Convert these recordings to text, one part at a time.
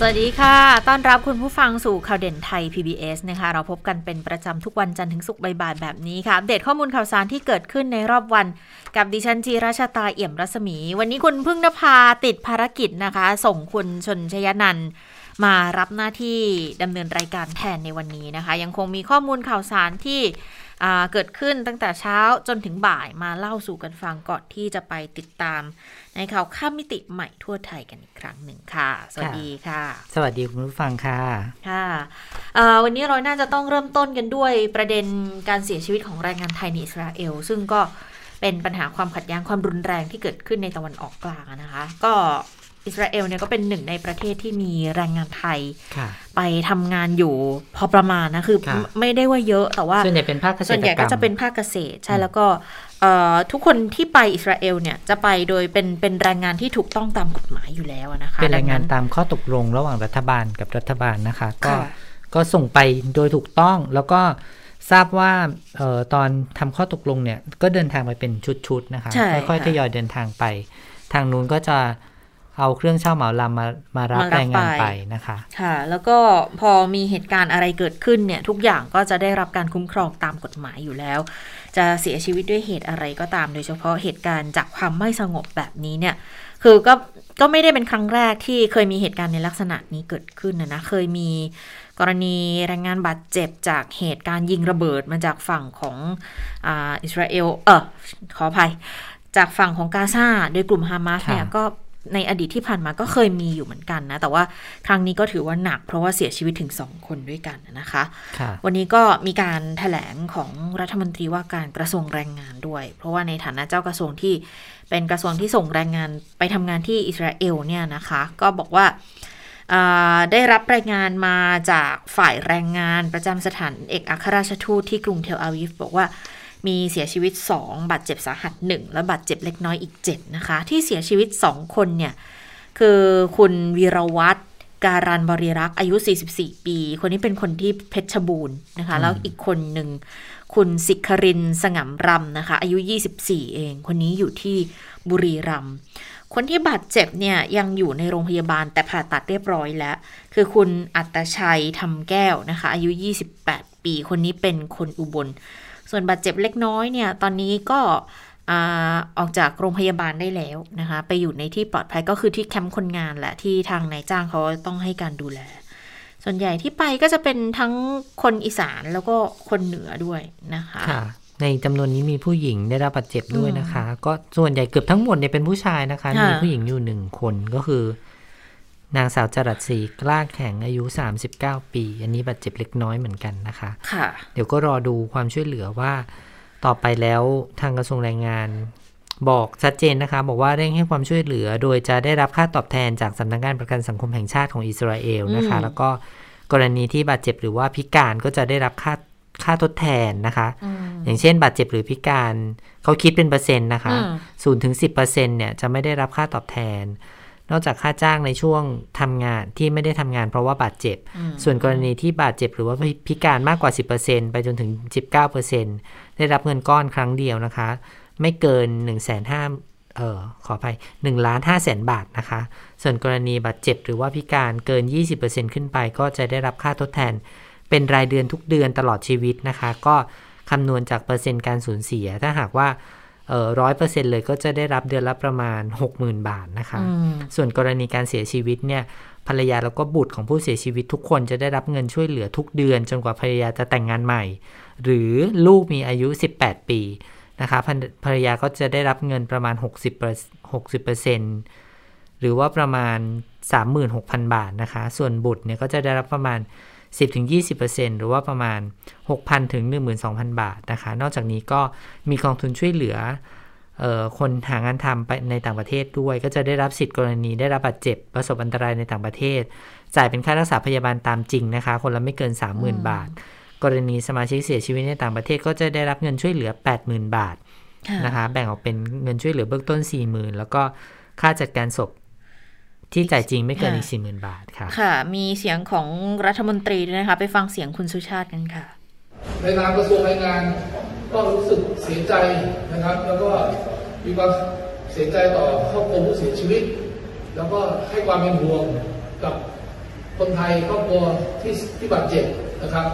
สวัสดีค่ะ ต้อนรับคุณผู้ฟังสู่ข่าวเด่นไทย PBS นะคะ เราพบกันเป็นประจำทุกวันจันทร์ถึงศุกร์บ่ายๆแบบนี้ค่ะ อัปเดตข้อมูลข่าวสารที่เกิดขึ้นในรอบวัน กับดิฉันจีราชาตาเอี่ยมรัศมี วันนี้คุณพึ่งนภาติดภารกิจนะคะ ส่งคุณชนชยนันมารับหน้าที่ดำเนินรายการแทนในวันนี้นะคะ ยังคงมีข้อมูลข่าวสารที่เกิดขึ้นตั้งแต่เช้าจนถึงบ่ายมาเล่าสู่กันฟังก่อนที่จะไปติดตาม ในข่าวข้ามมิติใหม่ทั่วไทยกันอีกครั้งหนึ่งค่ะ สวัสดีค่ะ สวัสดีคุณผู้ฟังค่ะค่ะเอ่อวันนี้เราน่าจะต้องเริ่มต้นกันด้วยประเด็นการเสียชีวิตของแรงงานไทยในอิสราเอล ซึ่งก็เป็นปัญหาความขัดแย้งความรุนแรงที่เกิดขึ้นในตะวันออกกลางอะนะคะ ก็ อิสราเอลเนี่ยก็เป็นหนึ่งในประเทศที่มีแรงงานไทยค่ะไปทำงานอยู่พอประมาณนะ คือครับไม่ได้ว่าเยอะแต่ว่าส่วนใหญ่เป็นภาคเกษตรกรรมส่วนใหญ่ก็จะเป็นภาคเกษตร ใช่แล้วก็เอ่อทุกคนที่ไปอิสราเอลเนี่ยจะไปโดยเป็นเป็นแรงงานที่ถูกต้องตามกฎหมายอยู่แล้วอะนะคะเป็นแรงงานดัตามข้อตกลงระหว่างรัฐบาลกับรัฐบาลนะคะ ก็ค่ะก็ส่งไปโดยถูกต้องแล้วก็ทราบว่าเอ่อตอนทำข้อตกลงเนี่ยก็เดินทางไปเป็นชุดๆนะคะใช่ค่อยค่ะๆทยอยเดินทางไป ทางนู้นก็จะ เอาเครื่องเช่าเหมาลำมามารับมารับแรงงานไปไปนะคะ ค่ะ แล้วก็พอมีเหตุการณ์อะไรเกิดขึ้นเนี่ย ทุกอย่างก็จะได้รับการคุ้มครองตามกฎหมายอยู่แล้ว จะเสียชีวิตด้วยเหตุอะไรก็ตาม โดยเฉพาะเหตุการณ์จากความไม่สงบแบบนี้เนี่ย คือก็ก็ไม่ได้เป็นครั้งแรกที่เคยมีเหตุการณ์ในลักษณะนี้เกิดขึ้นนะนะเคยมีกรณีแรงงานบาดเจ็บจากเหตุการณ์ยิงระเบิดมาจากฝั่งของอาอิสราเอลเออขออภัย จากฝั่งของกาซาโดยกลุ่มฮามาสเนี่ยค่ะก็ ในอดีตที่ผ่านมาก็เคยมีอยู่เหมือนกันนะ แต่ว่าครั้งนี้ก็ถือว่าหนัก เพราะว่าเสียชีวิตถึงสองคนด้วยกันนะคะค่ะวันนี้ก็มีการถแถลงของรัฐมนตรีว่าการกระทรวงแรงงานด้วย เพราะว่าในฐานะเจ้ากระทรวงที่เป็นกระทรวงที่ส่งแรงงานไปทำงานที่อิสราเอลเนี่ยนะคะ ก็บอกว่าอ่าได้รับรายงานมาจากฝ่ายแรงงานประจำสถานเอกอัครราชทูตที่กรุงเทลอาวิฟบอกว่า มีเสียชีวิต 2 บาดเจ็บสาหัส 1 และบาดเจ็บเล็กน้อยอีก 7 นะคะ ที่เสียชีวิต 2 คนเนี่ย คือคุณวีรวัตรการันบริรักษ์อายุ 44 ปี คนนี้เป็นคนที่เพชรบูรณ์นะคะ แล้วอีกคนหนึ่งคุณสิครินทร์สง่ำรำนะคะ อายุ 24 เอง คนนี้อยู่ที่บุรีรัมย์คนที่บาดเจ็บเนี่ยยังอยู่ในโรงพยาบาลแต่ผ่าตัดเรียบร้อยแล้ว คือคุณอัตชัยทำแก้วนะคะ อายุ 28 ปี คนนี้เป็นคนอุบล ส่วนบาดเจ็บเล็กน้อยเนี่ยตอนนี้ก็อ่าออกจากโรงพยาบาลได้แล้วนะคะ ไปอยู่ในที่ปลอดภัยก็คือที่แคมป์คนงานแหละที่ทางนายจ้างเขาต้องให้การดูแล ส่วนใหญ่ที่ไปก็จะเป็นทั้งคนอีสานแล้วก็คนเหนือด้วยนะคะค่ะในจำนวนนี้มีผู้หญิงได้รับบาดเจ็บด้วยนะคะ ก็ส่วนใหญ่เกือบทั้งหมดเนี่ยเป็นผู้ชายนะคะค่ะมีผู้หญิงอยู่หนึ่งคนก็คือ นางสาวจรัสศรีกล้าแข็งอายุ 39 ปี อันนี้บาดเจ็บเล็กน้อยเหมือนกันนะคะ ค่ะ เดี๋ยวก็รอดูความช่วยเหลือว่า ต่อไปแล้วทางกระทรวงแรงงาน บอกชัดเจนนะคะ บอกว่าเร่งให้ความช่วยเหลือ โดยจะได้รับค่าตอบแทนจากสำนักงานประกันสังคมแห่งชาติของอิสราเอลนะคะอืมแล้วก็กรณีที่บาดเจ็บหรือว่าพิการก็จะได้รับค่าค่าทดแทนนะคะอืมอย่างเช่น บาดเจ็บหรือพิการเขาคิดเป็นเปอร์เซ็นต์นะคะอืมศูนย์ถึงสิบเปอร์เซ็นต์เนี่ยจะไม่ได้รับค่าตอบแทน นอกจากค่าจ้างในช่วงทำงานที่ไม่ได้ทำงานเพราะว่าบาดเจ็บอืมส่วนกรณีที่บาดเจ็บหรือว่าพิการมากกว่า 10%ไปจนถึง 19%ได้รับเงินก้อนครั้งเดียวนะคะ ไม่เกิน 1 5 0 0 0เอ่อขออภัย1ล้าน5แสนบาทนะคะ ส่วนกรณีบาดเจ็บหรือว่าพิการเกิน 20%ขึ้นไป ก็จะได้รับค่าทดแทน เป็นรายเดือนทุกเดือนตลอดชีวิตนะคะ ก็คำนวณจากเปอร์เซ็นต์การสูญเสีย ถ้าหากว่าเอ่อ ร้อยเปอร์เซ็นต์เลยก็จะได้รับเดือนละประมาณ 60,000 บาทนะคะอืมส่วนกรณีการเสียชีวิตเนี่ยภรรยาแล้วก็บุตรของผู้เสียชีวิตทุกคนจะได้รับเงินช่วยเหลือทุกเดือน จนกว่าภรรยาจะแต่งงานใหม่ หรือลูกมีอายุ 18 ปีนะคะภรภรรยาก็จะได้รับเงินประมาณ 60 60%หรือว่าประมาณ 36,000 บาทนะคะ ส่วนบุตรเนี่ยก็จะได้รับประมาณ 10-20%หรือว่าประมาณ 6,000 ถึง 12,000 บาทนะคะ นอกจากนี้ก็มีกองทุนช่วยเหลือเอ่อคนหางานทำไปในต่างประเทศด้วย ก็จะได้รับสิทธิกรณีได้รับบาดเจ็บประสบอันตรายในต่างประเทศ จ่ายเป็นค่ารักษาพยาบาลตามจริงนะคะ คนละไม่เกิน 30,000 บาท กรณีสมาชิกเสียชีวิตในต่างประเทศก็จะได้รับเงินช่วยเหลือ 80,000 บาทนะคะ แบ่งออกเป็นเงินช่วยเหลือเบื้องต้น 40,000 แล้วก็ค่าจัดการศพ ที่จ่ายจริงไม่เกินอีกสี่หมื่นบาทครับค่ะ มีเสียงของรัฐมนตรีด้วยนะคะ ไปฟังเสียงคุณสุชาติกันค่ะ ในนามกระทรวงแรงงาน ก็รู้สึกเสียใจนะครับ แล้วก็มีความเสียใจต่อครอบครัวผู้เสียชีวิต แล้วก็ให้ความเป็นห่วงกับคนไทยครอบครัวที่ที่บาดเจ็บนะครับ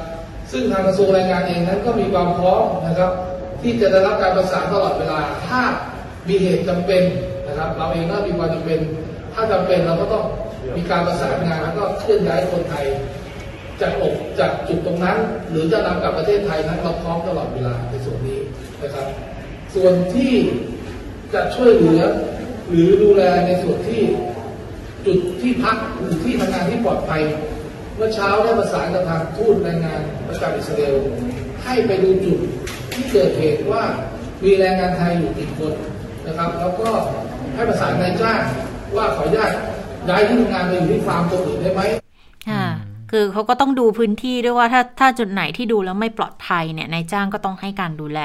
ซึ่งทางกระทรวงแรงงานเองนั้นก็มีความพร้อมนะครับ ที่จะได้รับการประสานตลอดเวลา ถ้ามีเหตุจำเป็นนะครับ เราเองก็มีความจำเป็น ถ้าจำเป็นเราก็ต้องมีการประสานงานแล้วก็เคลื่อนย้ายคนไทย จากอกจากจุดตรงนั้น หรือจะนำกลับประเทศไทยนั้นเราพร้อมตลอดเวลาในส่วนนี้นะครับ ส่วนที่จะช่วยเหลือหรือดูแลในส่วนที่จุดที่พักหรือที่ทำงานที่ปลอดภัย เมื่อเช้าได้ประสานกับทางทูตแรงงานประจำอิสราเอลให้ไปดูจุดที่เกิดเหตุว่ามีแรงงานไทยอยู่กี่คนนะครับ แล้วก็ให้ประสานนายจ้าง ว่าขออนุญาตย้ายที่ทำงานไปอยู่ที่ฟาร์มตัวอื่นได้ไหมค่ะ คือเขาก็ต้องดูพื้นที่ด้วยว่าถ้าถ้าจุดไหนที่ดูแล้วไม่ปลอดภัยเนี่ยนายจ้างก็ต้องให้การดูแล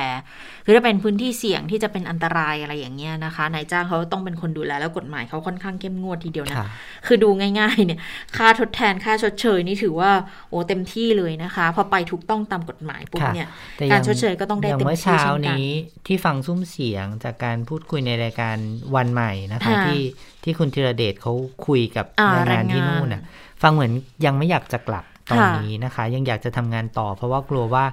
คือถ้าเป็นพื้นที่เสี่ยงที่จะเป็นอันตรายอะไรอย่างเงี้ยนะคะนายจ้างเขาต้องเป็นคนดูแลแล้วกฎหมายเขาค่อนข้างเข้มงวดทีเดียวนะค่ะคือดูง่ายๆเนี่ยค่าทดแทนค่าชดเชยนี่ถือว่าโอ้เต็มที่เลยนะคะพอไปถูกต้องตามกฎหมายปุ๊บค่ะเนี่ยแต่การชดเชยก็ต้องได้ย่างเต็มเมื่อที่เช้าเช่นกันนี้ที่ฟังซุ้มเสียงจากการพูดคุยในรายการวันใหม่นะคะค่ะที่ที่คุณธีรเดชเขาคุยกับอ่าแรงงานที่แรงงานนู่นน่ะ ฟังเหมือนยังไม่อยากจะกลับตอนค่ะนี้นะคะ ยังอยากจะทำงานต่อ เพราะว่ากลัวว่า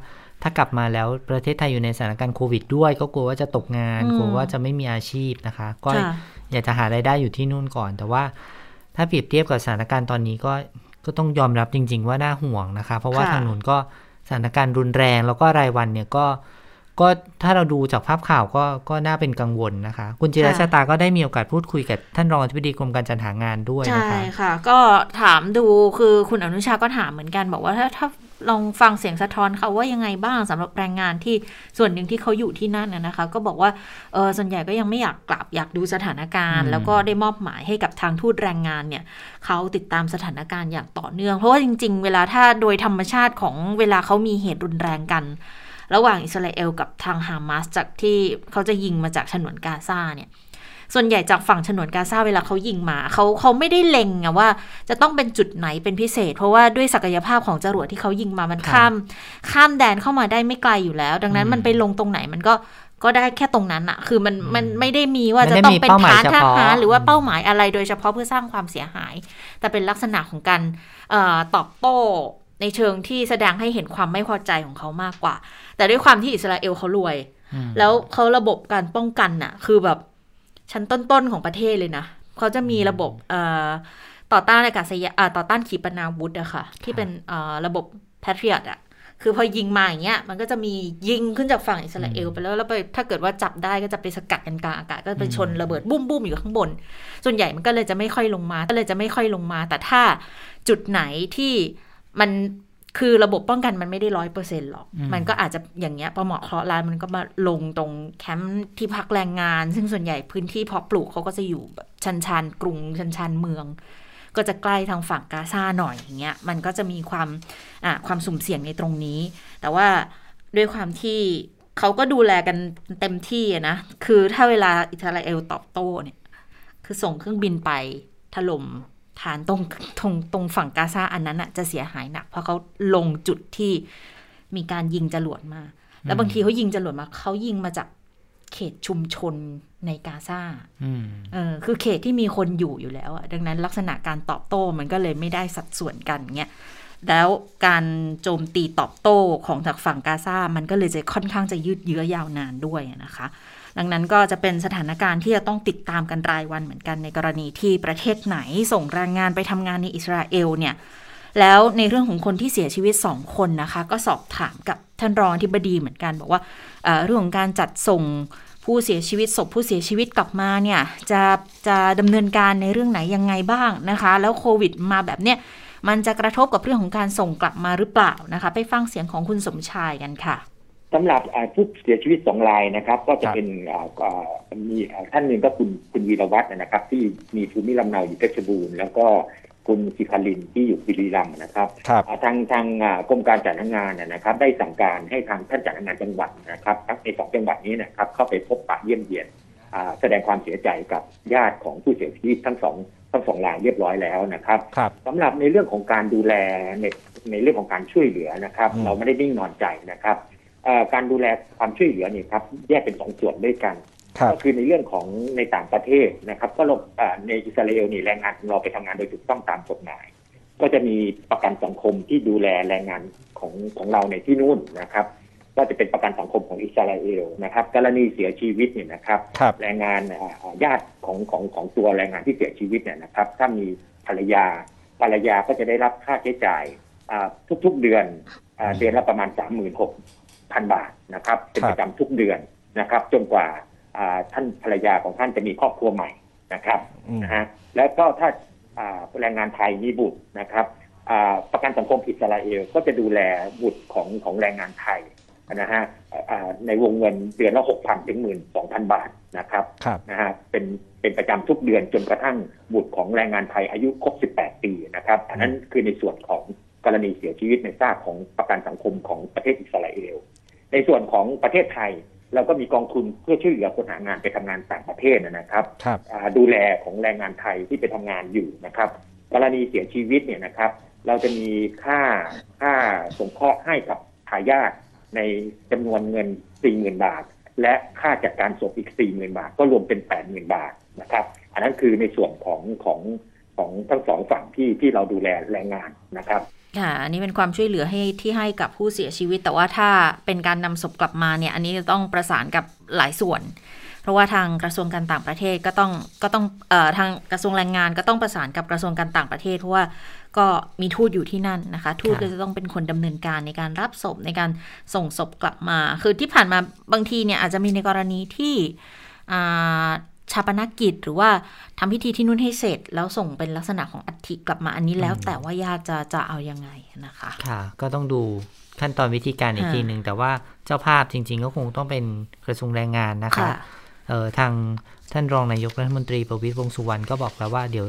ถ้ากลับมาแล้วประเทศไทยอยู่ในสถานการณ์โควิดด้วย ก็กลัวว่าจะตกงานอืมกลัวว่าจะไม่มีอาชีพนะคะ ก็ค่ะอยากจะหารายได้อยู่ที่นู่นก่อน แต่ว่าถ้าเปรียบเทียบกับสถานการณ์ตอนนี้ก็ก็ต้องยอมรับจริง ๆ ว่าน่าห่วงนะคะ เพราะว่าค่ะทางนู้นก็สถานการณ์รุนแรงแล้วก็รายวันเนี่ยก็ ก็ถ้าเราดูจากภาพข่าวก็ก็น่าเป็นกังวลนะคะ คุณจิรชาตาก็ได้มีโอกาสพูดคุยกับท่านรองอธิบดีกรมการจัดหางานด้วยใช่นะคะค่ะ ก็ถามดูคือคุณอนุชาก็ถามเหมือนกัน บอกว่าถ้าถ้าลองฟังเสียงสะท้อนเขาว่ายังไงบ้างสำหรับแรงงานที่ส่วนหนึ่งที่เขาอยู่ที่นั่นนะนะคะ ก็บอกว่าเออส่วนใหญ่ก็ยังไม่อยากกลับอยากดูสถานการณ์อืมแล้วก็ได้มอบหมายให้กับทางทูตแรงงานเนี่ยเขาติดตามสถานการณ์อย่างต่อเนื่อง เพราะว่าจริง ๆ เวลาถ้าโดยธรรมชาติของเวลาเขามีเหตุรุนแรงกัน ระหว่างอิสราเอลกับทางฮามาสจากที่เขาจะยิงมาจากฉนวนกาซาเนี่ยส่วนใหญ่จากฝั่งฉนวนกาซาเวลาเขายิงมาเขาเขาไม่ได้เล็งอะว่า จะต้องเป็นจุดไหนเป็นพิเศษ เพราะว่าด้วยศักยภาพของจรวดที่เขายิงมามันครับข้าม ข้ามแดนเข้ามาได้ไม่ไกลอยู่แล้ว ดังนั้นอืมมันไปลงตรงไหนมันก็ก็ได้แค่ตรงนั้นอะคือมันอืมมันไม่ได้มีว่าไม่จะได้ต้องมีเป็นเป้าหมายฐานเฉทพาะหารหรือว่าอืมเป้าหมายอะไรโดยเฉพาะเพื่อสร้างความเสียหาย แต่เป็นลักษณะของการเอ่อตอบโต้ ในเชิงที่แสดงให้เห็นความไม่พอใจของเขามากกว่า แต่ด้วยความที่อิสราเอลเขารวยอืมแล้วเขาระบบการป้องกันน่ะ คือแบบชั้นต้นๆของประเทศเลยนะเขาจะมีระบบเอ่อต่อต้านอากาศยานอ่าต่อต้านขีปนาวุธอะค่ะ ที่เป็นเอ่อระบบ Patriot อะคือพอยิงมาอย่างเงี้ยมันก็จะมียิงขึ้นจากฝั่งอิสราเอลไปแล้วแล้วไปถ้าเกิดว่าจับได้ก็จะไปสกัดกันกลางอากาศก็ไปชนระเบิดบุ้มบุ้มๆอยู่ข้างบน ส่วนใหญ่มันก็เลยจะไม่ค่อยลงมา ก็เลยจะไม่ค่อยลงมา แต่ถ้าจุดไหนที่ มันคือระบบป้องกันมันไม่ได้ร้อยเปอร์เซ็นต์หรอกอืมมันก็อาจจะอย่างเงี้ยพอเหมาะเคราะห์ร้ายมันก็มาลงตรงแคมป์ที่พักแรงงาน ซึ่งส่วนใหญ่พื้นที่เพาะปลูกเขาก็จะอยู่แบบชันชานกรุงชันชานเมือง ก็จะใกล้ทางฝั่งกาซาหน่อยอย่างเงี้ย มันก็จะมีความอะความสุ่มเสี่ยงในตรงนี้ แต่ว่าด้วยความที่เขาก็ดูแลกันเต็มที่อะนะ คือถ้าเวลาอิสราเอลตอบโต้เนี่ย คือส่งเครื่องบินไปถล่ม ฐานตรงตรงตรงฝั่งกาซาอันนั้นอะจะเสียหายหนัก เพราะเขาลงจุดที่มีการยิงจรวดมา แล้วบางทีเขายิงจรวดมาเขายิงมาจากเขตชุมชนในกาซาอืมเออคือเขตที่มีคนอยู่อยู่แล้วอะดังนั้นลักษณะการตอบโต้มันก็เลยไม่ได้สัดส่วนกันเงี้ยแล้วการโจมตีตอบโต้ของจากฝั่งกาซามันก็เลยจะค่อนข้างจะยืดเยื้อยาวนานด้วยนะคะ ดังนั้นก็จะเป็นสถานการณ์ที่จะต้องติดตามกันรายวันเหมือนกันในกรณีที่ประเทศไหนส่งแรงงานไปทำงานในอิสราเอลเนี่ยแล้วในเรื่องของคนที่เสียชีวิต 2 คนนะคะ ก็สอบถามกับท่านรองอธิบดีเหมือนกัน บอกว่าเเรื่องของการจัดส่งผู้เสียชีวิตศพผู้เสียชีวิตกลับมาเนี่ยจะจะดำเนินการในเรื่องไหนยังไงบ้างนะคะ แล้วโควิดมาแบบเนี้ยมันจะกระทบกับเรื่องของการส่งกลับมาหรือเปล่านะคะ ไปฟังเสียงของคุณสมชายกันค่ะ สำหรับอ่าผู้เสียชีวิตสองรายนะครับ ก็จะครับเป็นอ่าอ่ามีอ่าท่านหนึ่งก็คุณคุณวีรวัฒน์นะครับ ที่มีภูมิลำเนาอยู่เพชรบูรณ์แล้วก็คุณสิคารินที่อยู่บุรีรัมย์นะครับครับอ่าทางทางอ่ากรมการจัดหางานนะนะครับ ได้สั่งการให้ทางท่านจัดหางานจังหวัดนะครับทั้งในสองจังหวัดนี้นะครับเข้าไปพบปะเยี่ยมเยียนอ่าแสดงความเสียใจกับญาติของผู้เสียชีวิตทั้งสองทั้งสองรายเรียบร้อยแล้วนะครับครับสำหรับในเรื่องของการดูแลในในเรื่องของการช่วยเหลือนะครับอืมเราไม่ได้นิ่งนอนใจนะครับเอ่อ การดูแลความช่วยเหลือเนี่ยครับแยกเป็นสองส่วนด้วยกันครับก็คือในเรื่องของในต่างประเทศนะครับ ก็ลงเอ่อในอิสราเอลนี่แรงงานของเราไปทำงานโดยถูกต้องตามกฎหมาย ก็จะมีประกันสังคมที่ดูแลแรงงานของของเราในที่นู่นนะครับก็จะเป็นประกันสังคมของอิสราเอลนะครับ กรณีเสียชีวิตเนี่ยนะครับครับแรงงานอ่าญาติของของของตัวแรงงานที่เสียชีวิตเนี่ยนะครับ ถ้ามีภรรยาภรรยาก็จะได้รับค่าใช้จ่ายอ่าทุกๆเดือนอ่าเดือนละประมาณสามหมื่นหก พันบาทนะครับเป็นครับประจำทุกเดือนนะครับ จนกว่าอ่าท่านภรรยาของท่านจะมีครอบครัวใหม่นะครับอืมนะฮะแล้วก็ถ้าอ่าแรงงานไทยมีบุตรนะครับอ่าประกันสังคมอิสราเอลก็จะดูแลบุตรของของแรงงานไทยนะฮะอ่าในวงเงินเดือนละหกพันถึงหมื่นสองพันบาทนะครับครับนะฮะเป็นเป็นประจำทุกเดือนจนกระทั่งบุตรของแรงงานไทยอายุครบ18ปีนะครับ อันนั้นคือในส่วนของ กรณีเสียชีวิตในซากของประกันสังคมของประเทศอิสราเอล ในส่วนของประเทศไทยเราก็มีกองทุนเพื่อช่วยเหลือคนหางานไปทำงานต่างประเทศนะครับครับอ่าดูแลของแรงงานไทยที่ไปทำงานอยู่นะครับ กรณีเสียชีวิตเนี่ยนะครับ เราจะมีค่าค่าสงเคราะห์ให้กับทายาทในจำนวนเงิน 40,000 บาท และค่าจัดการศพอีก 40,000 บาท ก็รวมเป็น 80,000 บาทนะครับ อันนั้นคือในส่วนของของของทั้งสองฝั่งที่ที่เราดูแลแรงงานนะครับ ค่ะอันนี้เป็นความช่วยเหลือให้ที่ให้กับผู้เสียชีวิต แต่ว่าถ้าเป็นการนำศพกลับมาเนี่ย อันนี้จะต้องประสานกับหลายส่วน เพราะว่าทางกระทรวงการต่างประเทศก็ต้องก็ต้องเอ่อทางกระทรวงแรงงานก็ต้องประสานกับกระทรวงการต่างประเทศเพราะว่าก็มีทูตอยู่ที่นั่นนะคะ ทูตค่ะก็จะต้องเป็นคนดำเนินการในการรับศพในการส่งศพกลับมา คือที่ผ่านมาบางทีเนี่ยอาจจะมีในกรณีที่อ่า ชาปนกิจหรือว่าทำพิธีที่นู่นให้เสร็จ แล้วส่งเป็นลักษณะของอัฐิกลับมาอันนี้แล้ว แต่ว่าญาติจะจะเอายังไงนะคะ ค่ะ ก็ต้องดูขั้นตอนวิธีการอีกค่ะทีหนึ่งแต่ว่าเจ้าภาพจริง ๆ ก็คงต้องเป็นกระทรวงแรงงานนะคะค่ะเอ่อทางท่านรองนายกรัฐมนตรีประวิตรวงษ์สุวรรณก็บอกแล้วว่าเดี๋ยว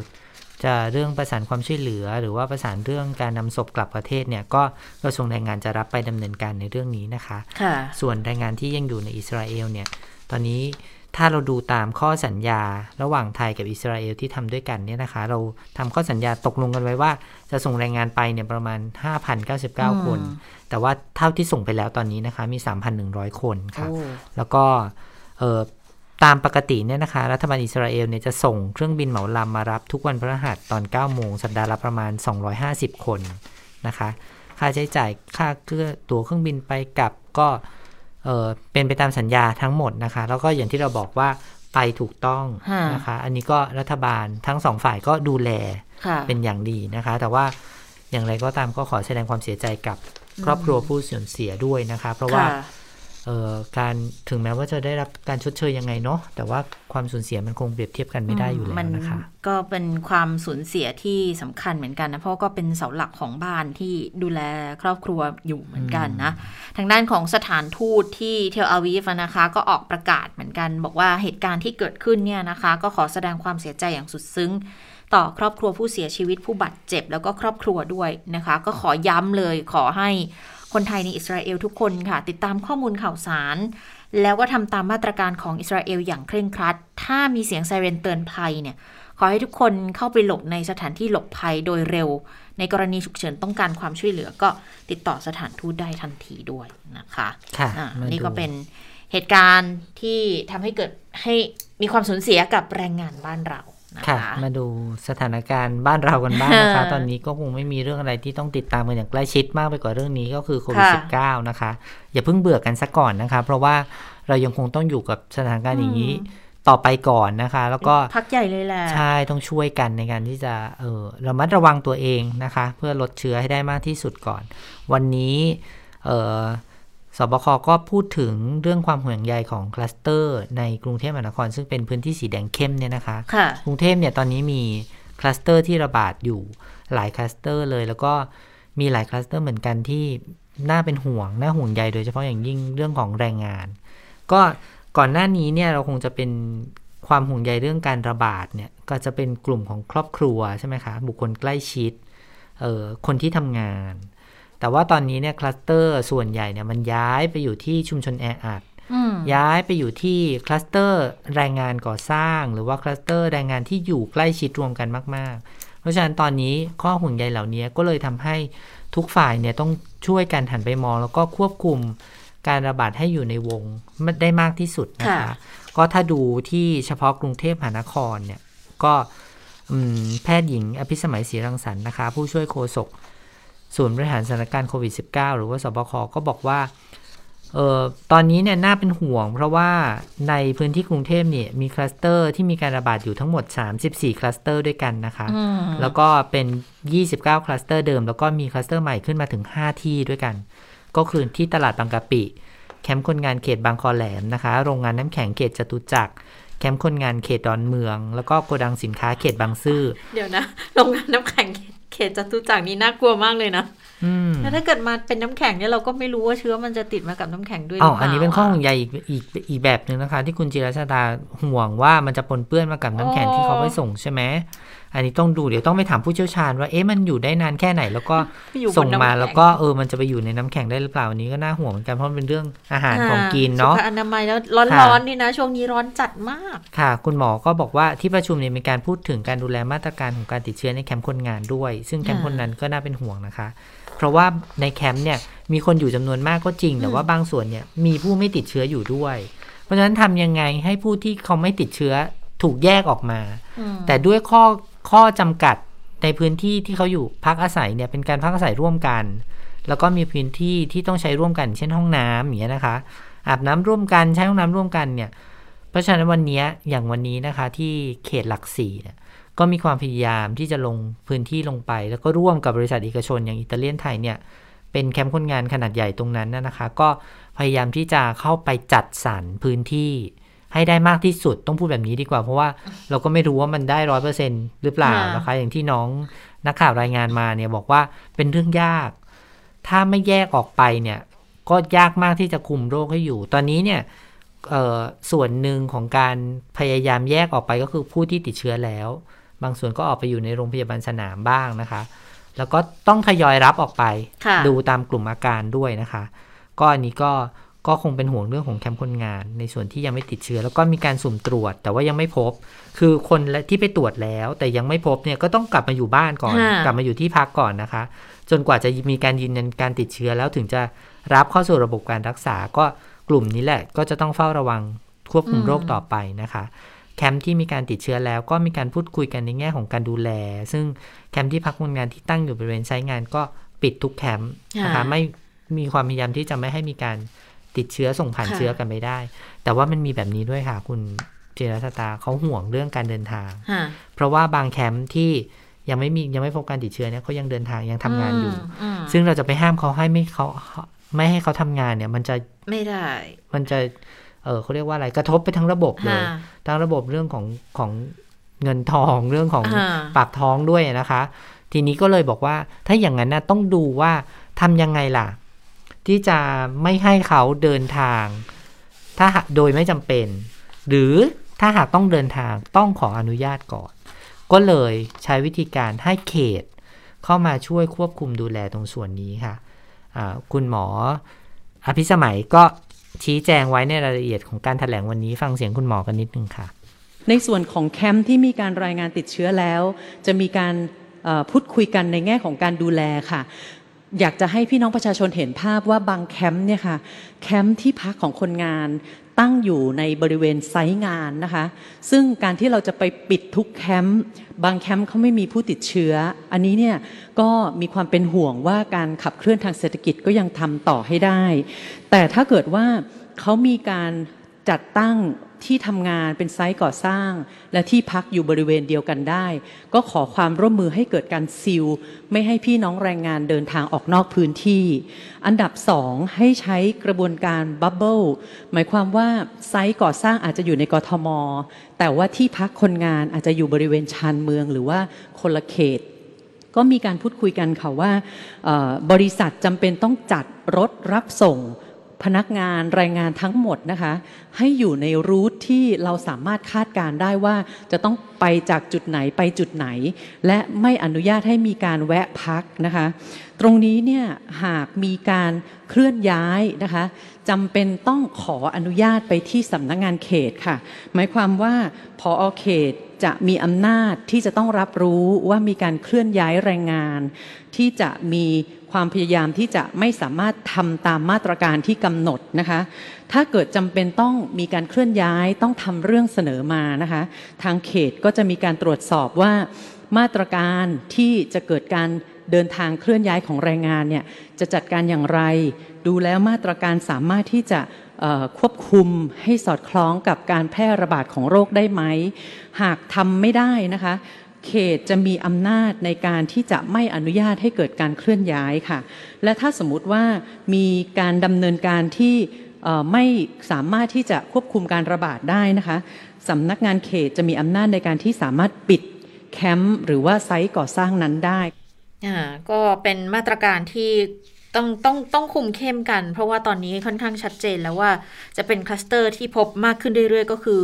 จะเรื่องประสานความช่วยเหลือ หรือว่าประสานเรื่องการนำศพกลับประเทศเนี่ยก็กระทรวงแรงงานจะรับไปดำเนินการในเรื่องนี้นะคะค่ะส่วนแรงงานที่ยังอยู่ในอิสราเอลเนี่ย ตอนนี้ ถ้าเราดูตามข้อสัญญาระหว่างไทยกับอิสราเอลที่ทำด้วยกันเนี่ยนะคะ เราทำข้อสัญญาตกลงกันไว้ว่า จะส่งแรงงานไปเนี่ยประมาณ 5,099 คน แต่ว่าเท่าที่ส่งไปแล้วตอนนี้นะคะ มี 3,100 คนค่ะโอ้แล้วก็เอ่อตามปกติเนี่ยนะคะ รัฐบาลอิสราเอลเนี่ยจะส่งเครื่องบินเหมาลำมารับทุกวันพฤหัสตอน 9 โมง สัปดาห์ละประมาณ 250 คนนะคะ ค่าใช้จ่ายค่าเครื่องตั๋วเครื่องบินไปกลับก็ เออเป็นไปตามสัญญาทั้งหมดนะคะ แล้วก็อย่างที่เราบอกว่าไปถูกต้องค่ะนะคะ อันนี้ก็รัฐบาลทั้งสองฝ่ายก็ดูแลค่ะเป็นอย่างดีนะคะ แต่ว่าอย่างไรก็ตามก็ขอแสดงความเสียใจกับครอบครัวผู้สูญเสียด้วยนะคะ เพราะว่าค่ะเอ่อ การถึงแม้ว่าจะได้รับการชดเชยยังไงเนาะแต่ว่าความสูญเสียมันคงเปรียบเทียบกันไม่ได้อยู่แล้วมันนะคะก็เป็นความสูญเสียที่สำคัญเหมือนกันนะเพราะก็เป็นเสาหลักของบ้านที่ดูแลครอบครัวอยู่เหมือนกันนะทางด้านของสถานทูตที่เทลอาวีฟอะนะคะก็ออกประกาศเหมือนกัน บอกว่าเหตุการณ์ที่เกิดขึ้นเนี่ยนะคะ ก็ขอแสดงความเสียใจอย่างสุดซึ้งต่อครอบครัวผู้เสียชีวิตผู้บาดเจ็บ แล้วก็ครอบครัวด้วยนะคะ ก็ขอย้ำเลยขอให้ คนไทยในอิสราเอลทุกคนค่ะ ติดตามข้อมูลข่าวสาร แล้วก็ทำตามมาตรการของอิสราเอลอย่างเคร่งครัด ถ้ามีเสียงไซเรนเตือนภัยเนี่ยขอให้ทุกคนเข้าไปหลบในสถานที่หลบภัยโดยเร็ว ในกรณีฉุกเฉินต้องการความช่วยเหลือก็ติดต่อสถานทูตได้ทันทีด้วยนะคะค่ะอะมาดูนี่ก็เป็นเหตุการณ์ที่ทำให้เกิดให้มีความสูญเสียกับแรงงานบ้านเรา นะค่ะคะมาดูสถานการณ์บ้านเรากันบ้างนะคะค่ะตอนนี้ก็คงไม่มีเรื่องอะไรที่ต้องติดตามกันอย่างใกล้ชิดมากไปกว่าเรื่องนี้ก็คือโควิดค่ะ19นะคะ อย่าเพิ่งเบื่อกันซะก่อนนะคะ เพราะว่าเรายังคงต้องอยู่กับสถานการณ์อย่างนี้ต่อไปก่อนนะคะ แล้วก็พักใหญ่เลยแหละใช่ต้องช่วยกันในการที่จะเออระมัดระวังตัวเองนะคะ เพื่อลดเชื้อให้ได้มากที่สุดก่อน วันนี้เออ ศบค. ก็พูดถึงเรื่องความห่วงใยของคลัสเตอร์ในกรุงเทพมหานคร ซึ่งเป็นพื้นที่สีแดงเข้มเนี่ยนะคะค่ะกรุงเทพเนี่ยตอนนี้มีคลัสเตอร์ที่ระบาดอยู่หลายคลัสเตอร์เลย แล้วก็มีหลายคลัสเตอร์เหมือนกันที่น่าเป็นห่วงน่าห่วงใยโดยเฉพาะอย่างยิ่งเรื่องของแรงงาน ก็ก่อนหน้านี้เนี่ยเราคงจะเป็นความห่วงใยเรื่องการระบาดเนี่ยก็จะเป็นกลุ่มของครอบครัวใช่ไหมคะบุคคลใกล้ชิดเอ่อคนที่ทำงาน แต่ว่าตอนนี้เนี่ยคลัสเตอร์ส่วนใหญ่เนี่ยมันย้ายไปอยู่ที่ชุมชนแออัดอืมย้ายไปอยู่ที่คลัสเตอร์แรงงานก่อสร้าง หรือว่าคลัสเตอร์แรงงานที่อยู่ใกล้ชิดรวมกันมาก ๆ เพราะฉะนั้นตอนนี้ข้อห่วงใยเหล่านี้ก็เลยทำให้ทุกฝ่ายเนี่ยต้องช่วยกันหันไปมอง แล้วก็ควบคุมการระบาดให้อยู่ในวงได้มากที่สุดนะคะค่ะก็ถ้าดูที่เฉพาะกรุงเทพมหานครเนี่ยก็อืมแพทย์หญิงอภิสมัยศรีรังสรรค์นะคะ ผู้ช่วยโฆษก ศูนย์บริหารสถานการณ์โควิด -19 หรือว่าสบคก็บอกว่าเอ่อตอนนี้เนี่ยน่าเป็นห่วง เพราะว่าในพื้นที่กรุงเทพเนี่ยมีคลัสเตอร์ที่มีการระบาดอยู่ทั้งหมด 34 คลัสเตอร์ด้วยกันนะคะอืมแล้วก็เป็น 29 คลัสเตอร์เดิม แล้วก็มีคลัสเตอร์ใหม่ขึ้นมาถึง 5 ที่ด้วยกัน ก็คือที่ตลาดบางกะปิ แคมป์คนงานเขตบางคอแหลมนะคะ โรงงานน้ำแข็งเขตจตุจักรแคมป์คนงานเขตดอนเมือง แล้วก็โกดังสินค้าเขตบางซื่อ เดี๋ยวนะ โรงงานน้ำแข็งเขต จตุจักรนี่น่ากลัวมากเลยนะอืมแล้วถ้าเกิดมาเป็นน้ำแข็งเนี่ยเราก็ไม่รู้ว่าเชื้อมันจะติดมากับน้ำแข็งด้วยหอ๋รืออเปล่าอันนี้เป็นข้อห่วงใยอีกอีกอีกแบบหนึ่งนะคะ ที่คุณจิรชาดาห่วงว่ามันจะปนเปื้อนมากับน้ำแข็งที่เขาไปส่งใช่ไหม อันนี้ต้องดูเดี๋ยวต้องไปถามผู้เชี่ยวชาญว่าเอ๊ะมันอยู่ได้นานแค่ไหน แล้วก็อยู่บนส่งมาน้ำข็แล้วก็เออมันจะไปอยู่ในน้ำแข็งได้หรือเปล่าอันนี้ก็น่าห่วงเหมือนกันเพราะมันเป็นเรื่องอาหารของกินเนาะสุขอนามัยแล้วร้ค่ะอนๆนี่นะ ช่วงนี้ร้อนจัดมาก ค่ะ คุณหมอก็บอกว่าที่ประชุมเนี่ยมีการพูดถึงการดูแลมาตรการของการติดเชื้อในแคมป์คนงานด้วย ซึ่งแคมป์อ่าคนนั้นก็น่าเป็นห่วงนะคะ เพราะว่าในแคมป์เนี่ยมีคนอยู่จำนวนมากก็จริง แต่ว่าบางส่วนเนี่ยมีผู้ไม่ติดเชื้ออยู่ด้วย เพราะฉะนั้นทำยังไงให้ผู้ที่เขาไม่ติดเชื้อถูกแยกออกมาอืมแต่ด้วยข้อ ข้อจำกัดในพื้นที่ที่เขาอยู่พักอาศัยเนี่ยเป็นการพักอาศัยร่วมกัน แล้วก็มีพื้นที่ที่ต้องใช้ร่วมกันเช่นห้องน้ำอย่างเงี้ยนะคะ อาบน้ำร่วมกันใช้ห้องน้ำร่วมกันเนี่ยเพราะฉะนั้นวันนี้อย่างวันนี้นะคะที่เขตหลักสี่เนี่ยก็มีความพยายามที่จะลงพื้นที่ลงไป แล้วก็ร่วมกับบริษัทเอกชนอย่างอิตาเลียนไทยเนี่ยเป็นแคมป์คนงานขนาดใหญ่ตรงนั้นนะคะ ก็พยายามที่จะเข้าไปจัดสรรพื้นที่ ให้ได้มากที่สุดต้องพูดแบบนี้ดีกว่า เพราะว่าเราก็ไม่รู้ว่ามันได้ร้อยเปอร์เซ็นหรือเปล่าค่ะนะคะ อย่างที่น้องนักข่าวรายงานมาเนี่ยบอกว่าเป็นเรื่องยาก ถ้าไม่แยกออกไปเนี่ย ก็ยากมากที่จะคุมโรคให้อยู่ ตอนนี้เนี่ยเอ่อส่วนหนึ่งของการพยายามแยกออกไปก็คือผู้ที่ติดเชื้อแล้ว บางส่วนก็ออกไปอยู่ในโรงพยาบาลสนามบ้างนะคะ แล้วก็ต้องทยอยรับออกไปค่ะดูตามกลุ่มอาการด้วยนะคะ ก็อันนี้ก็ ก็คงเป็นห่วงเรื่องของแคมป์คนงาน ในส่วนที่ยังไม่ติดเชื้อ แล้วก็มีการสุ่มตรวจ แต่ว่ายังไม่พบ คือคนและที่ไปตรวจแล้ว แต่ยังไม่พบเนี่ยก็ต้องกลับมาอยู่บ้านก่อนค่ะกลับมาอยู่ที่พักก่อนนะคะ จนกว่าจะมีการยืนยันการติดเชื้อแล้วถึงจะรับเข้าสู่ระบบการรักษา ก็กลุ่มนี้แหละก็จะต้องเฝ้าระวังควบคุมโรคต่อไปนะคะแคมป์ที่มีการติดเชื้อแล้วก็มีการพูดคุยกันในแง่ของการดูแล ซึ่งแคมป์ที่พักคนงานที่ตั้งอยู่บริเวณไซต์งานก็ปิดทุกแคมป์นะคะค่ะไม่มีความพยายามที่จะไม่ให้มีการ ติดเชื้อส่งผ่านค่ะเชื้อกันไม่ได้ แต่ว่ามันมีแบบนี้ด้วยค่ะคุณเจรชตาเขาห่วงเรื่องการเดินทางค่ะเพราะว่าบางแคมป์ที่ยังไม่มียังไม่พบการติดเชื้อเนี่ยเขายังเดินทางยังทำงานอยู่มซึ่งเราจะไปห้ามเขาให้ไม่เขาไม่ให้เขาทำงานเนี่ย มันจะไม่ได้ มันจะ เออเขาเรียกว่าอะไรกระทบไปทั้งระบบเลยค่ะทั้งระบบเรื่องของของเงินทองเรื่องของอ่าปากท้องด้วยนะคะ ทีนี้ก็เลยบอกว่าถ้าอย่างนั้นนะต้องดูว่าทำยังไงล่ะ ที่จะไม่ให้เขาเดินทาง ถ้าโดยไม่จำเป็น หรือถ้าหากต้องเดินทางต้องขออนุญาตก่อน ก็เลยใช้วิธีการให้เขต เข้ามาช่วยควบคุมดูแลตรงส่วนนี้ค่ะอ่าคุณหมออภิสมัยก็ชี้แจงไว้ในรายละเอียดของการแถลงวันนี้ฟังเสียงคุณหมอกันนิดนึงค่ะ ในส่วนของแคมป์ที่มีการรายงานติดเชื้อแล้ว จะมีการพูดคุยกันในแง่ของการดูแลค่ะ อยากจะให้พี่น้องประชาชนเห็นภาพว่าบางแคมป์เนี่ยค่ะแคมป์ที่พักของคนงานตั้งอยู่ในบริเวณไซต์งานนะคะ ซึ่งการที่เราจะไปปิดทุกแคมป์บางแคมป์เขาไม่มีผู้ติดเชื้อ อันนี้เนี่ยก็มีความเป็นห่วงว่าการขับเคลื่อนทางเศรษฐกิจก็ยังทำต่อให้ได้ แต่ถ้าเกิดว่าเขามีการจัดตั้ง ที่ทำงานเป็นไซต์ก่อสร้าง และที่พักอยู่บริเวณเดียวกันได้ ก็ขอความร่วมมือให้เกิดการซิล ไม่ให้พี่น้องแรงงานเดินทางออกนอกพื้นที่ อันดับสองให้ใช้กระบวนการบับเบิลหมายความว่าไซต์ก่อสร้างอาจจะอยู่ในกทม แต่ว่าที่พักคนงานอาจจะอยู่บริเวณชานเมือง หรือว่าคนละเขตก็มีการพูดคุยกันค่ะว่าบริษัทจำเป็นต้องจัดรถรับส่ง พนักงานแรงงานทั้งหมดนะคะ ให้อยู่ในรูทที่เราสามารถคาดการได้ว่าจะต้องไปจากจุดไหนไปจุดไหน และไม่อนุญาตให้มีการแวะพักนะคะ ตรงนี้เนี่ยหากมีการเคลื่อนย้ายนะคะจำเป็นต้องขออนุญาตไปที่สำนักงงานเขตค่ะ หมายความว่าพอเขตจะมีอำนาจที่จะต้องรับรู้ว่ามีการเคลื่อนย้ายแรงงาน ที่จะมี ความพยายามที่จะไม่สามารถทำตามมาตรการที่กำหนดนะคะ ถ้าเกิดจำเป็นต้องมีการเคลื่อนย้ายต้องทำเรื่องเสนอมานะคะ ทางเขตก็จะมีการตรวจสอบว่ามาตรการที่จะเกิดการเดินทางเคลื่อนย้ายของแรงงานเนี่ยจะจัดการอย่างไร ดูแล้วมาตรการสามารถที่จะควบคุมให้สอดคล้องกับการแพร่ระบาดของโรคได้ไหม หากทำไม่ได้นะคะ เขตจะมีอำนาจในการที่จะไม่อนุญาตให้เกิดการเคลื่อนย้ายค่ะ และถ้าสมมติว่ามีการดำเนินการที่ไม่สามารถที่จะควบคุมการระบาดได้นะคะสำนักงานเขตจะมีอำนาจในการที่สามารถปิดแคมป์หรือว่าไซต์ก่อสร้างนั้นได้ก็เป็นมาตรการที่ ต้องต้องต้องคุมเข้มกัน เพราะว่าตอนนี้ค่อนข้างชัดเจนแล้วว่าจะเป็นคลัสเตอร์ที่พบมากขึ้นเรื่อยๆ ก็คือ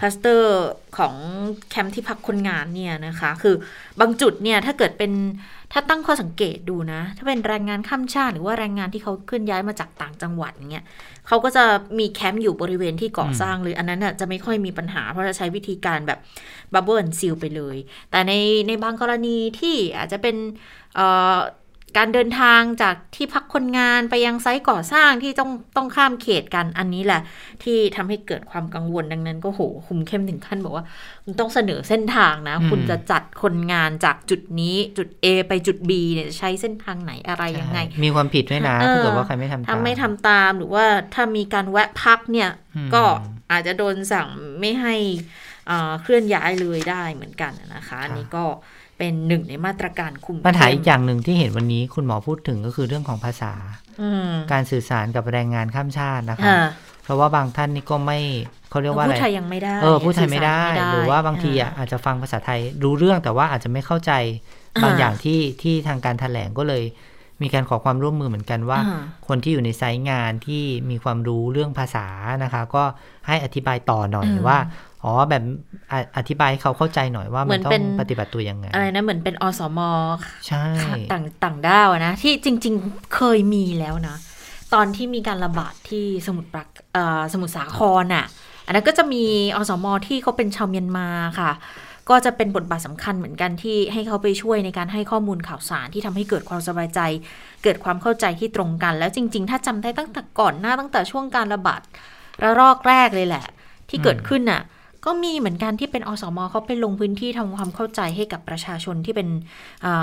คลัสเตอร์ของแคมป์ที่พักคนงานเนี่ยนะคะ คือบางจุดเนี่ยถ้าเกิดเป็นถ้าตั้งข้อสังเกตดูนะ ถ้าเป็นแรงงานข้ามชาติ หรือว่าแรงงานที่เขาเคลื่อนย้ายมาจากต่างจังหวัดเงี้ยเขาก็จะมีแคมป์อยู่บริเวณที่ก่อสร้างเลยอันนั้นอะจะไม่ค่อยมีปัญหา เพราะจะใช้วิธีการแบบบับเบิลซีลไปเลย แต่ในในบางกรณีที่อาจจะเป็น การเดินทางจากที่พักคนงานไปยังไซต์ก่อสร้างที่ต้องต้องข้ามเขตกันอันนี้แหละ ที่ทำให้เกิดความกังวลดังนั้นก็โหคุมเข้มถึงขั้นบอกว่า คุณต้องเสนอเส้นทางนะ คุณจะจัดคนงานจากจุดนี้จุด A ไปจุด B เนี่ยใช้เส้นทางไหนอะไรยังไง มีความผิดด้วยนะถ้าเกิดว่าใครไม่ทำตามถ้าไม่ทำตามหรือว่าถ้ามีการแวะพักเนี่ยก็อาจจะโดนสั่งไม่ให้เคลื่อนย้ายเลยได้เหมือนกันนะคะอันนี้ก็ เป็นหนึ่งในมาตรการคุมปัญหาอีกอย่างหนึ่งที่เห็นวันนี้คุณหมอพูดถึงก็คือเรื่องของภาษา การสื่อสารกับแรงงานข้ามชาตินะคะเพราะว่าบางท่านนี่ก็ไม่เขาเรียกว่าอะไรพูดไทยยังไม่ได้เออพูดไทยไม่ได้ หรือว่าบางทีอะอาจจะฟังภาษาไทยรู้เรื่องแต่ว่าอาจจะไม่เข้าใจบางอย่างที่ที่ทางการแถลงก็เลยมีการขอความร่วมมือเหมือนกันว่า คนที่อยู่ในไซต์งานที่มีความรู้เรื่องภาษานะคะ ก็ให้อธิบายต่อหน่อยว่า อ๋อแบบอธิบายให้เขาเข้าใจหน่อยว่ามันต้องปฏิบัติตัวยังไง อะไรนะเหมือนเป็นอสมใช่ต่างต่างด้าวนะ ที่จริง ๆเคยมีแล้วนะ ตอนที่มีการระบาดที่สมุทรปราสมุทรสาครอะ อันนั้นก็จะมีอสมที่เขาเป็นชาวเมียนมาค่ะ ก็จะเป็นบทบาทสำคัญเหมือนกันที่ให้เขาไปช่วยในการให้ข้อมูลข่าวสารที่ทำให้เกิดความสบายใจ เกิดความเข้าใจที่ตรงกัน แล้วจริง ๆ ถ้าจำได้ตั้งแต่ก่อนหน้าตั้งแต่ช่วงการระบาดระลอกแรกเลยแหละ ที่เกิดขึ้นน่ะ ก็มีเหมือนกันที่เป็นอสมเขาไปลงพื้นที่ทำความเข้าใจให้กับประชาชนที่เป็น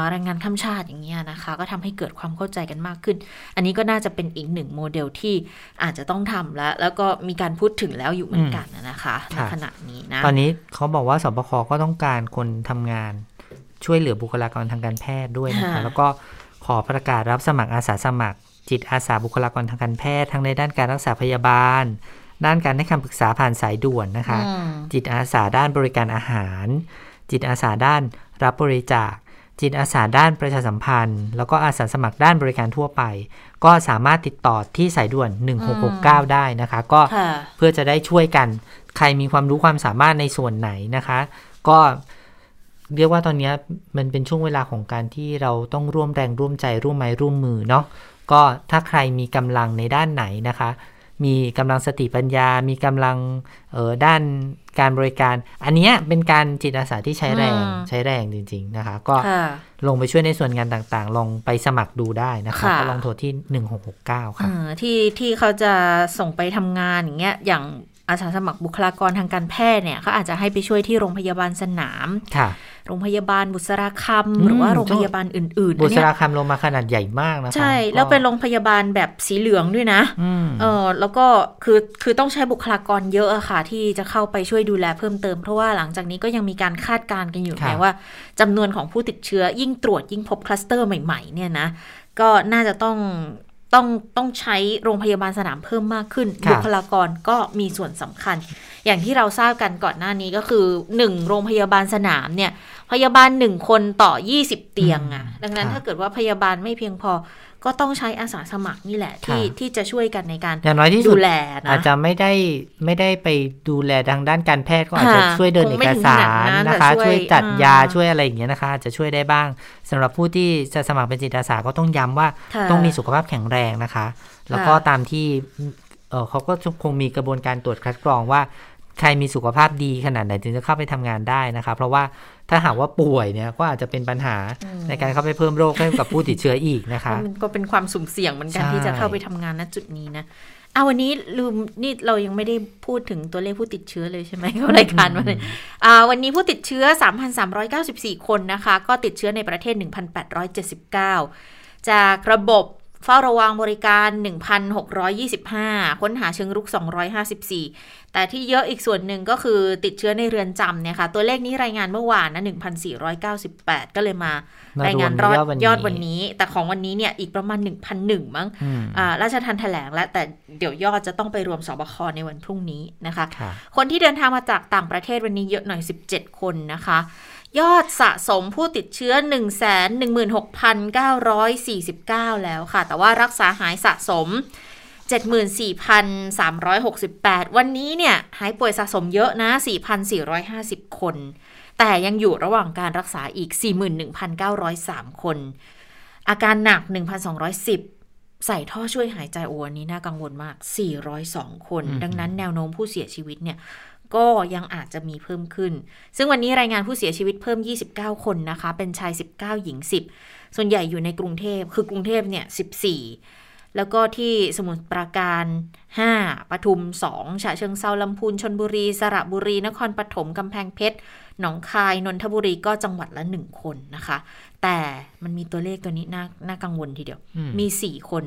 แรงงานข้ามชาติอย่างเงี้ยนะคะ ก็ทำให้เกิดความเข้าใจกันมากขึ้น อันนี้ก็น่าจะเป็นอีกหนึ่งโมเดลที่อาจจะต้องทำแล้ว แล้วก็มีการพูดถึงแล้วอยู่เหมือนกันนะคะในขณะนี้นะตอนนี้เขาบอกว่าสบคก็ต้องการคนทำงานช่วยเหลือบุคลากรทางการแพทย์ด้วยนะคะแล้วก็ขอประกาศรับสมัครอาสาสมัคร จิตอาสาบุคลากรทางการแพทย์ทั้งในด้านการรักษาพยาบาล ด้านการให้คำปรึกษาผ่านสายด่วนนะคะ จิตอาสาด้านบริการอาหาร จิตอาสาด้านรับบริจาค จิตอาสาด้านประชาสัมพันธ์ แล้วก็อาสาสมัครด้านบริการทั่วไป ก็สามารถติดต่อที่สายด่วน 1669 ได้นะคะ ก็เพื่อจะได้ช่วยกัน ใครมีความรู้ความสามารถในส่วนไหนนะคะ ก็เรียกว่าตอนนี้มันเป็นช่วงเวลาของการที่เราต้องร่วมแรงร่วมใจร่วมไม้ร่วมมือเนาะก็ถ้าใครมีกำลังในด้านไหนนะคะ มีกำลังสติปัญญา มีกำลังเออด้านการบริการ อันนี้เป็นการจิตอาสาที่ใช้แรงใช้แรงจริง ๆนะคะ ก็ลงไปช่วยในส่วนงานต่างๆ ลองไปสมัครดูได้นะคะก็ลองโทรที่ 1669 ค่ะที่ที่เขาจะส่งไปทำงานอย่างเงี้ยอย่าง อาสาสมัครบุคลากรทางการแพทย์เนี่ยเขาอาจจะให้ไปช่วยที่โรงพยาบาลสนามโรงพยาบาลบุษราคำหรือว่าโรงพยาบาลอื่นๆบุษราคำลงมาขนาดใหญ่มากนะคะใช่แล้วเป็นโรงพยาบาลแบบสีเหลืองด้วยนะเออแล้วก็คือคือต้องใช้บุคลากรเยอะอะค่ะ ที่จะเข้าไปช่วยดูแลเพิ่มเติมเพราะว่าหลังจากนี้ก็ยังมีการคาดการณ์กันอยู่ไงว่าจำนวนของผู้ติดเชื้อยิ่งตรวจยิ่งพบคลัสเตอร์ใหม่ๆเนี่ยนะก็น่าจะต้อง ต้องต้องใช้โรงพยาบาลสนามเพิ่มมากขึ้นบุคลากรก็มีส่วนสำคัญ อย่างที่เราทราบกันก่อนหน้านี้ก็คือหนึ่งโรงพยาบาลสนามเนี่ยพยาบาลหนึ่งคนต่อ 20 เตียงอะ่ะดังนั้นถ้าเกิดว่าพยาบาลไม่เพียงพอ ก็ต้องใช้อาสาสมัครนี่แหละที่ค่ะที่จะช่วยกันในการอย่างน้อยที่สุดูดแลนะอาจจะไม่ได้ไม่ได้ไปดูแลทางด้านการแพทย์ก็อาจจะค่ะช่วยเดินคเองไม่กถึงสาขนาดรนั้นนะคะแต่ช่วยช่วยจัดอ่ายยาช่วยอะไรอย่างเงี้ยนะคะอาจจะช่วยได้บ้างสำหรับผู้ที่จะสมัครเป็นจิตอาสาก็ต้องย้ำว่าค่ะต้องมีสุขภาพแข็งแรงนะคะ แล้วก็ค่ะตามที่เออเขาก็คงมีกระบวนการตรวจคัดกรองว่า ใครมีสุขภาพดีขนาดไหนถึงจะเข้าไปทำงานได้นะคะเพราะว่าถ้าหากว่าป่วยเนี่ยก็อาจจะเป็นปัญหาในการเข้าไปเพิ่มโรคให้กับผู้ติดเชื้ออีกนะคะมันก็เป็นความสุ่มเสี่ยงเหมือนกันใช่ที่จะเข้าไปทำงานณจุดนี้นะเอาวันนี้ลืมนี่เรายังไม่ได้พูดถึงตัวเลขผู้ติดเชื้อเลยใช่ไหมเข้ารายการมาเลยอ่าวันนี้ผู้ติดเชื้อ 3,394 คนนะคะ ก็ติดเชื้อในประเทศ 1,879 จากระบบ เฝ้าระวังบริการ 1,625 ค้นหาเชิงรุก 254 แต่ที่เยอะอีกส่วนหนึ่งก็คือติดเชื้อในเรือนจำเนี่ยค่ะ ตัวเลขนี้รายงานเมื่อวานนะ 1,498 ก็เลยมามารวมรายงานรอดยอดวันนี้ยอดวันนี้ แต่ของวันนี้เนี่ยอีกประมาณ 1,001 มั้งอืมอ่าราชทันแถลงแล้วแต่เดี๋ยวยอดจะต้องไปรวมสบคในวันพรุ่งนี้นะคะค่ะคนที่เดินทางมาจากต่างประเทศวันนี้เยอะหน่อย 17 คนนะคะ ยอดสะสมผู้ติดเชื้อ 1 1 6 9 4 9 แล้วค่ะ แต่ว่ารักษาหายสะสม 74,368 วันนี้เนี่ย หายป่วยสะสมเยอะนะ 4,450 คน แต่ยังอยู่ระหว่างการรักษาอีก 41,903 คน อาการหนัก 1,210 ใส่ท่อช่วยหายใจโอ้อันนี้น่ากังวลมาก 402 คนอืมดังนั้นแนวโน้มผู้เสียชีวิตเนี่ย ก็ยังอาจจะมีเพิ่มขึ้น ซึ่งวันนี้รายงานผู้เสียชีวิตเพิ่ม 29 คนนะคะ เป็นชาย 19 หญิง 10 ส่วนใหญ่อยู่ในกรุงเทพ คือกรุงเทพเนี่ย14 แล้วก็ที่สมุทรปราการ 5 ปทุม 2 ฉะเชิงเซาลำพูน ชนบุรี สระบุรี นครปฐม กำแพงเพชร หนองคาย นนทบุรี ก็จังหวัดละ 1 คนนะคะ แต่มันมีตัวเลขตัวนี้น่าน่ากังวลทีเดียวอืมมี 4 คน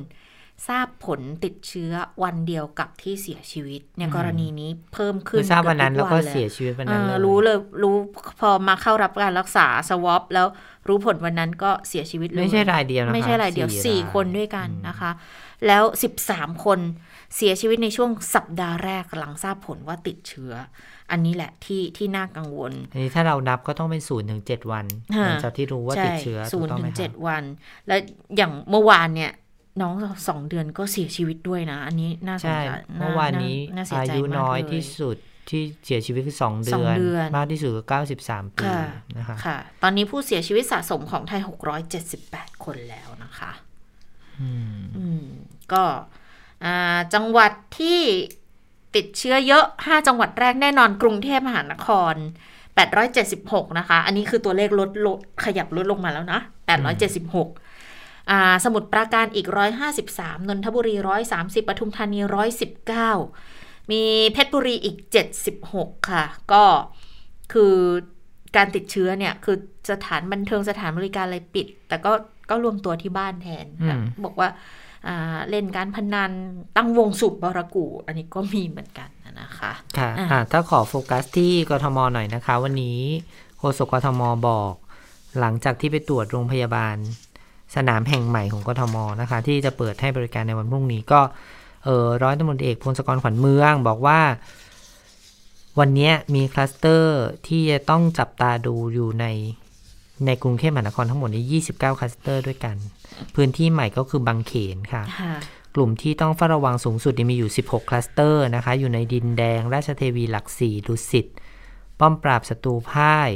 ทราบผลติดเชื้อวันเดียวกับที่เสียชีวิตเนี่ยกรณีนี้เพิ่มขึ้นคือทราบวันนั้นกืแล้อบวก็ทุเสียชีวิตวันนั้นเอเลอยรู้เลยรู้พอมาเข้ารับการรักษาสวอปแล้วรู้ผลวันนั้นก็เสียชีวิตเลยไม่ใช่รายเดียวนะคะไม่ใช่รายเดียวสี่สี่รายคนด้วยกันอืมนะคะ แล้ว13คนเสียชีวิตในช่วงสัปดาห์แรกหลังทราบผลว่าติดเชื้อ อันนี้แหละที่ที่น่ากังวล อันนี้ถ้าเรานับก็ต้องเป็นศูนย์ถึงเจ็ดวันฮะหลังจากที่รู้ว่าติดเชื้อศูถูนกย์ต้องถึไหมงคเจ็รัดบวัน แล้วอย่างเมื่อวานเนี่ย น้องสองเดือนก็เสียชีวิตด้วยนะ อันนี้น่าสนใช่ใจเมื่อวานนี้น่าเสียอาใจยุมากน้อยเลที่สุดที่เสียชีวิตคือสองเดืสองเดือน มากที่สุดก็เก้าสิบสามปีค่ะนะคะค่ะ ตอนนี้ผู้เสียชีวิตสะสมของไทย678คนแล้วนะคะอืมอืมก็อ่าจังหวัดที่ติดเชื้อเยอะ 5 จังหวัดแรกแน่นอนกรุงเทพมหานคร 876 นะคะ อันนี้คือตัวเลขลดลดขยับลดลงมาแล้วนะ 876อ่า สมุทรปราการอีก 153 นนทบุรี 130ปทุมธานี 119 มีเพชรบุรีอีก 76 ค่ะ ก็คือการติดเชื้อเนี่ย คือสถานบันเทิงสถานบริการอะไรปิด แต่ก็ก็รวมตัวที่บ้านแทนอืมบอกว่าอ่าเล่นการพนันตั้งวงสูบบารากู อันนี้ก็มีเหมือนกันนะคะค่ะอะอะถ้าขอโฟกัสที่กทมหน่อยนะคะ วันนี้โฆษกกทมบอก หลังจากที่ไปตรวจโรงพยาบาล สนามแห่งใหม่ของกทมนะคะ ที่จะเปิดให้บริการในวันพรุ่งนี้ก็เออร้อยตำรวจเอกพงศกรขวัญเมืองบอกว่า วันเนี้ยมีคลัสเตอร์ที่จะต้องจับตาดูอยู่ในในกรุงเทพมหานครทั้งหมดนี้29คลัสเตอร์ด้วยกัน พื้นที่ใหม่ก็คือบางเขนค่ะค่ะกลุ่มที่ต้องเฝ้าระวังสูงสุดเนี่ยมีอยู่ 16 คลัสเตอร์นะคะ อยู่ในดินแดง ราชเทวีหลักสี่ดุสิตป้อมปราบศัตรูพ่าย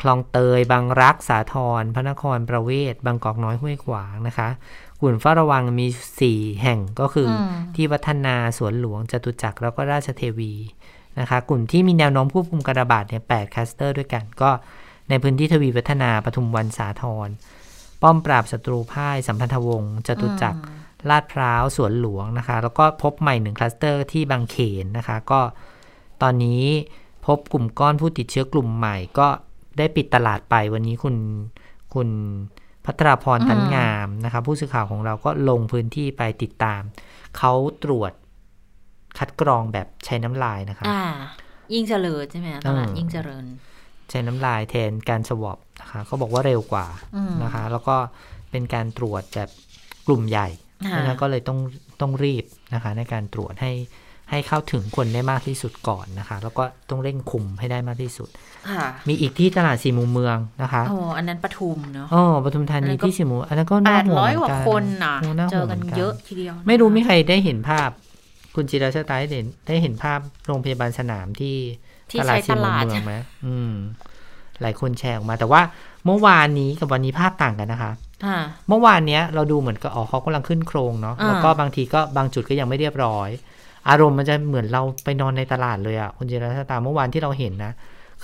คลองเตย บางรัก สาทรพระนครประเวศ บางกอกน้อยห้วยขวางนะคะกลุ่มเฝ้าระวังมี4แห่งก็คืออืมที่วัฒนาสวนหลวงจตุจักรแล้วก็ราชเทวีนะคะกลุ่มที่มีแนวโน้มควบคุมการระบาดเนี่ย8คลัสเตอร์ด้วยกัน ก็ในพื้นที่ทวีวัฒนาปทุมวันสาทรป้อมปราบศัตรูพ่ายสัมพันธวงศ์จตุจักรลาดพร้าวสวนหลวงนะคะ แล้วก็พบใหม่หนึ่งคลัสเตอร์ที่บางเขนนะคะ ก็ตอนนี้พบกลุ่มก้อนผู้ติดเชื้อกลุ่มใหม่ก็ ได้ปิดตลาดไปวันนี้คุณคุณพัทราพรอืมตันงามนะคะผู้สื่อข่าวของเราก็ลงพื้นที่ไปติดตาม เขาตรวจคัดกรองแบบใช้น้ำลายนะคะอ่ายิ่งเจริญใช่ไหมตลาดเออยิ่งเจริญ ใช้น้ำลายแทนการสวอปนะคะเขาบอกว่าเร็วกว่าอืมนะคะ แล้วก็เป็นการตรวจแบบกลุ่มใหญ่เพราะฉะนั้นก็เลยต้องต้องรีบนะคะ ในการตรวจให้ ให้เข้าถึงคนได้มากที่สุดก่อนนะคะ แล้วก็ต้องเร่งคุมให้ได้มากที่สุดค่ะมีอีกที่ตลาดสี่มุมเมืองนะคะโอ้อันนั้นปทุมเนาะอ๋อปทุมธาอันนั้นีนก็ที่สี่มุมอันนั้นก็แปน่าดห่วงร้อยเหมืกอนว่ากันคนน่ะโน่าเจห่วองกันหมืเยอะทีเดียวนะคะไม่รู้มีใครได้เห็นภาพ คุณจิราชตาได้เห็นได้เห็นภาพโรงพยาบาลสนามที่ที่ตลาใช้ดตสี่มุมลาดเมืองไหมอืม หลายคนแชร์ออกมา แต่ว่าเมื่อวานนี้กับวันนี้ภาพต่างกันนะคะค่ะเมื่อวานเนี้ยเราดูเหมือนกับอ๋อเขากำลังขึ้นโครงเนาะอ่าแล้วก็บางทีก็บางจุดก็ยังไม่เรียบร้อย อารมณ์มันจะเหมือนเราไปนอนในตลาดเลยอะคุณจิราชตาเมื่อวานที่เราเห็นนะ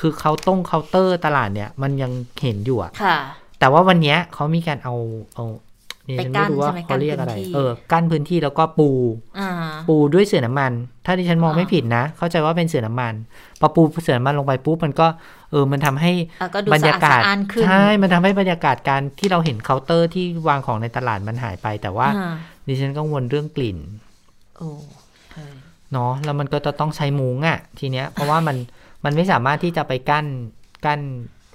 คือเขาต้องเคาน์เตอร์ตลาดเนี่ย มันยังเห็นอยู่อะค่ะ แต่ว่าวันเนี้ยเขามีการเอาเอานี่ไปฉันกั้ไม่นรู้ว่าใช่ไหมเขาเรียกอะไรกั้นพื้นที่เออ กั้นพื้นที่แล้วก็ปูอ่าปูด้วยเสื่อน้ำมัน ถ้าที่ฉันมองอ่าไม่ผิดนะ เข้าใจว่าเป็นเสื่อน้ำมันพอปูเสื่อน้ำมันลงไปปุ๊บมันก็ เออ มันทำให้อะก็ดูบรรสะยาอาดกาศสะอ้านขึ้นใช่ มันทำให้บรรยากาศการที่เราเห็นเคาน์เตอร์ที่วางของในตลาดมันหายไป แต่ว่าอ่าดิฉันกังวลเรื่องกลิ่นโอ้ใช่ เนาะแล้วมันก็จะต้องใช้มุ้งอะ่ะ ทีเนี้ยเพราะว่ามันมันไม่สามารถที่จะไปกั้นกั้น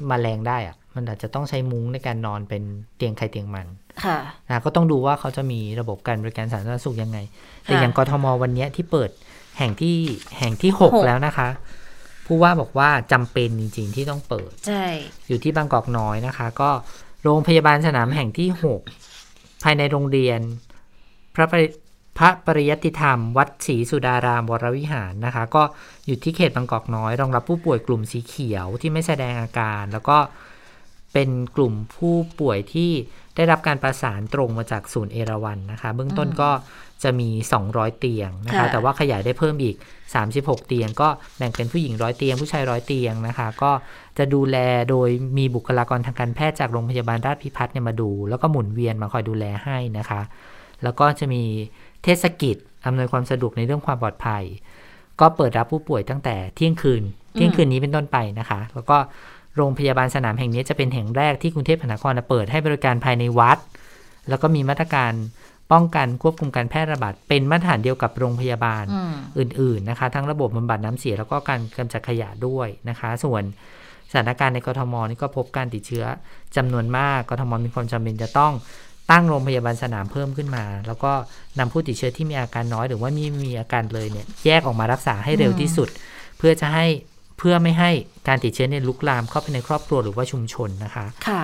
แมลงได้อะ่ะ มันอาจจะต้องใช้มุ้งในการนอนเป็นเตียงใครเตียงมันค่ะนะก็ต้องดูว่าเขาจะมีระบบการบริการสาธารณสุขยังไง แต่อย่างกทมวันเนี้ยที่เปิดแห่งที่แห่งที่หกหกแล้วนะคะผู้ว่าบอกว่าจำเป็นจริง ๆ ที่ต้องเปิดใช่อยู่ที่บางกอกน้อยนะคะ ก็โรงพยาบาลสนามแห่งที่6ภายในโรงเรียน พระปริ พระปริยติธรรม วัดศรีสุดารามวรวิหารนะคะ ก็อยู่ที่เขตบางกอกน้อยรองรับผู้ป่วยกลุ่มสีเขียวที่ไม่แสดงอาการ แล้วก็เป็นกลุ่มผู้ป่วยที่ได้รับการประสานตรงมาจากศูนย์เอราวันนะคะ เบื้องต้นก็จะมี 200 เตียงนะคะค่ะแต่ว่าขยายได้เพิ่มอีก 36 เตียง ก็แบ่งเป็นผู้หญิงร้อยเตียง ผู้ชายร้อยเตียงนะคะ ก็จะดูแลโดยมีบุคลากรทางการแพทย์จากโรงพยาบาลราชพิพัฒน์เนี่ยมาดู แล้วก็หมุนเวียนมาคอยดูแลให้นะคะ แล้วก็จะมี เทศกิจอำนวยความสะดวกในเรื่องความปลอดภัย ก็เปิดรับผู้ป่วยตั้งแต่เที่ยงคืน เที่ยงคืนนี้เป็นต้นไปนะคะ แล้วก็โรงพยาบาลสนามแห่งนี้จะเป็นแห่งแรกที่กรุงเทพมหานครเปิดให้บริการภายในวัด แล้วก็มีมาตรการป้องกันควบคุมการแพร่ระบาดเป็นมาตรฐานเดียวกับโรงพยาบาลอืมอื่น ๆนะคะ ทั้งระบบบำบัดน้ำเสียแล้วก็การกำจัดขยะด้วยนะคะ ส่วนสถานการณ์ในกทมนี่ก็พบการติดเชื้อจำนวนมากกทมมีความจำเป็นจะต้อง ตั้งโรงพยาบาลสนามเพิ่มขึ้นมา แล้วก็นำผู้ติดเชื้อที่มีอาการน้อย หรือว่ามีมีอาการเลยเนี่ยแยกออกมารักษาให้เร็วที่สุด เพื่อจะให้เพื่อไม่ให้การติดเชื้อเนี่ยลุกลามเข้าไปในครอบครัวหรือว่าชุมชนนะคะ ค่ะ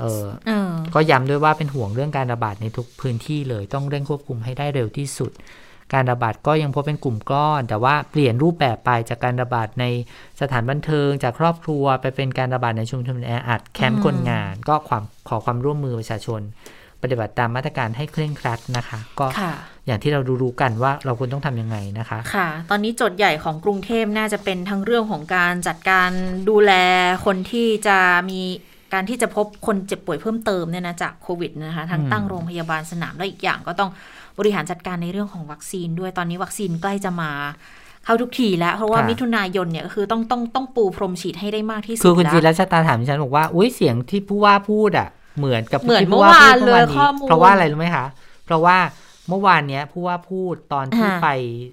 เออเออก็ย้ำด้วยว่าเป็นห่วงเรื่องการระบาดในทุกพื้นที่เลย ต้องเร่งควบคุมให้ได้เร็วที่สุด การระบาดก็ยังพบเป็นกลุ่มก้อน แต่ว่าเปลี่ยนรูปแบบไปจากการระบาดในสถานบันเทิง จากครอบครัวไปเป็นการระบาดในชุมชนแออัดแคมป์คนงาน ก็ความขอความร่วมมือประชาชน ปฏิบัติตามมาตรการให้เคร่งครัดนะคะ ก็ค่ะอย่างที่เรารู้ๆกันว่าเราควรต้องทำยังไงนะคะค่ะ ตอนนี้โจทย์ใหญ่ของกรุงเทพน่าจะเป็นทั้งเรื่องของการจัดการดูแลคนที่จะมีการที่จะพบคนเจ็บป่วยเพิ่มเติมเนี่ยนะจากโควิดนะคะทั้งอืมตั้งโรงพยาบาลสนามและอีกอย่างก็ต้องบริหารจัดการในเรื่องของวัคซีนด้วยตอนนี้วัคซีนใกล้จะมาเข้าทุกทีแล้วเพราะว่ามิถุนายนเนี่ยก็คือต้องต้องต้องปูพรมฉีดให้ได้มากที่สุดคือคุณจีแล้วรัชตาถามดิฉันบอกว่าอุ้ยเสียงที่ผู้ว่าพูดอะ เหมือนกับเหมือนที่ผู้ว่าเมื่อวานพูดเมื่อวานนี้เลยข้อมูลเพราะว่าอะไรรู้ไหมคะ เพราะว่าเมื่อวานเนี้ยผู้ว่าพูดตอนที่อ่าไป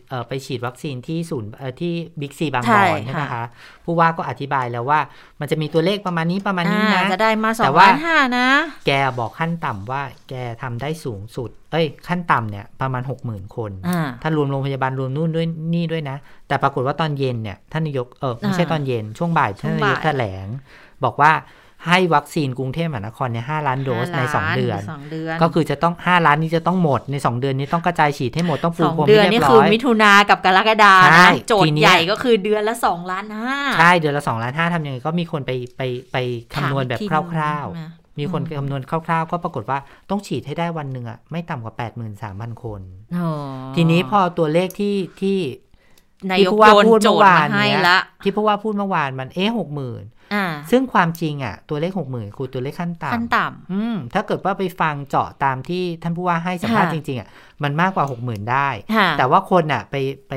เอ่อไปฉีดวัคซีนที่ศูนย์เอ่อที่บิ๊กซีบางใช่บอนใช่ไหมค่ะคะผู้ว่าก็อธิบายแล้วว่า มันจะมีตัวเลขประมาณนี้ประมาณนี้นะอ่าจะได้มาสอแต่งว่าล้านห้านะ แกบอกขั้นต่ำว่าแกทำได้สูงสุด เอ้ย ขั้นต่ำเนี่ยประมาณหกหมื่นคนอ่าถ้ารวมโรงพยาบาลรวมนู่นด้วยนี่ด้วยนะ แต่ปรากฏว่าตอนเย็นเนี่ยท่านนายกเออไม่ใช่อ่าตอนเย็นช่วงบ่ายช่ท่าวนงนายกบ่ายแถลง บอกว่า ให้วัคซีนกรุงเทพมหานครเนี่ยห้าล้านโดสในสองเดือนสองเดือน ก็คือจะต้องห้าล้านนี้จะต้องหมดในสองเดือนนี้ต้องกระจายฉีดให้หมดต้องปูสองพรมเดือนให้เรีนี่ยบคือร้อยมิถุนากับกรกฎาใช่นะโจททีย์เนี้ยใหญ่ก็คือเดือนละสองล้านห้าใช่เดือนละสองล้านห้าทำยังไงก็มีคนไปไปไปคำนวณแบบถมอีกคทีร่าวนึงนะๆมีคนคำนวณคร่าวๆ ก็ปรากฏว่าต้องฉีดให้ได้วันหนึ่งอะไม่ต่ำกว่า 83,000 คนอ๋อทีนี้พอตัวเลขที่ที่ นาที่ยกผู้ว่าโยนพูดโจเมื่ทอย์วานมาให้เนี้ยละที่ผู้ว่าพูดเมื่อวานมันเอ๊ะหกหมื่นอ่าซึ่งความจริงอะ ตัวเลขหกหมื่นคือตัวเลขขั้นต่ำขั้นต่อืมถ้าเกิดว่าไปฟังเจาะตามที่ท่านผู้ว่าให้สัมภาษณ์ค่ะจริง ๆอะมันมากกว่าหกหมื่นได้ำค่ะแต่ว่าคนอะไปไป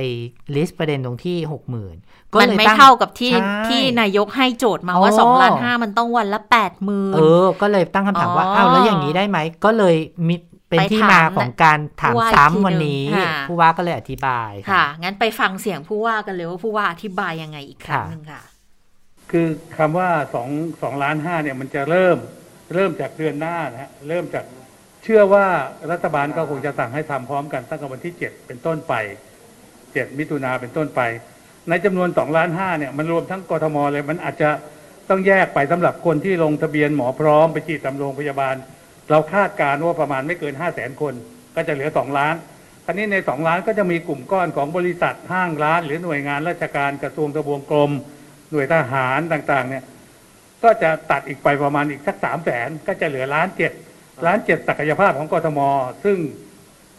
ลิสต์ประเด็นตรงที่หกหมื่นก็มันเลยไม่ตั้งเท่ากับที่ใช่ที่นายกให้โจทย์มาว่าอ๋อสองล้านห้ามันต้องวันละแปดหมื่นเออ ก็เลยตั้งคำถามว่าอ๋ออ้าวแล้วอย่างนี้ได้ไหมก็เลยมี เป็นไปที่ถามมาของการถามผู้ว่าอีกทีซ้ำวันนี้หนึ่งค่ะผู้ว่าก็เลยอธิบายค่ะ งั้นไปฟังเสียงผู้ว่ากันเลยว่าผู้ว่าอธิบายยังไงอีกครั้งหนึ่งค่ะ คือคำว่าสองสองล้านห้าเนี่ยมันจะเริ่มเริ่มจากเดือนหน้านะฮะเริ่มจากเชื่อว่ารัฐบาลก็คงจะสั่งให้ทำพร้อมกันตั้งแต่วันที่เจ็ดเป็นต้นไป7มิถุนาเป็นต้นไป ในจำนวน2ล้านห้าเนี่ยมันรวมทั้งกทมเลยมันอาจจะต้องแยกไปสำหรับคนที่ลงทะเบียนหมอพร้อมไปฉีดตามโรงพยาบาล เราคาดการณ์ว่าประมาณไม่เกิน5 0 0แสนคน ก็จะเหลือ2ล้านคราวนี้ใน2ล้านก็จะมีกลุ่มก้อนของบริษัทห้างร้าน หรือหน่วยงานราชการกระทรวงทบวงกรม หน่วยทหารต่างๆ เนี่ย ก็จะตัดอีกไปประมาณอีกสักสามแสนก็จะเหลือล้านเจ็ดล้านเจ็ดศักยภาพของกทม ซึ่ง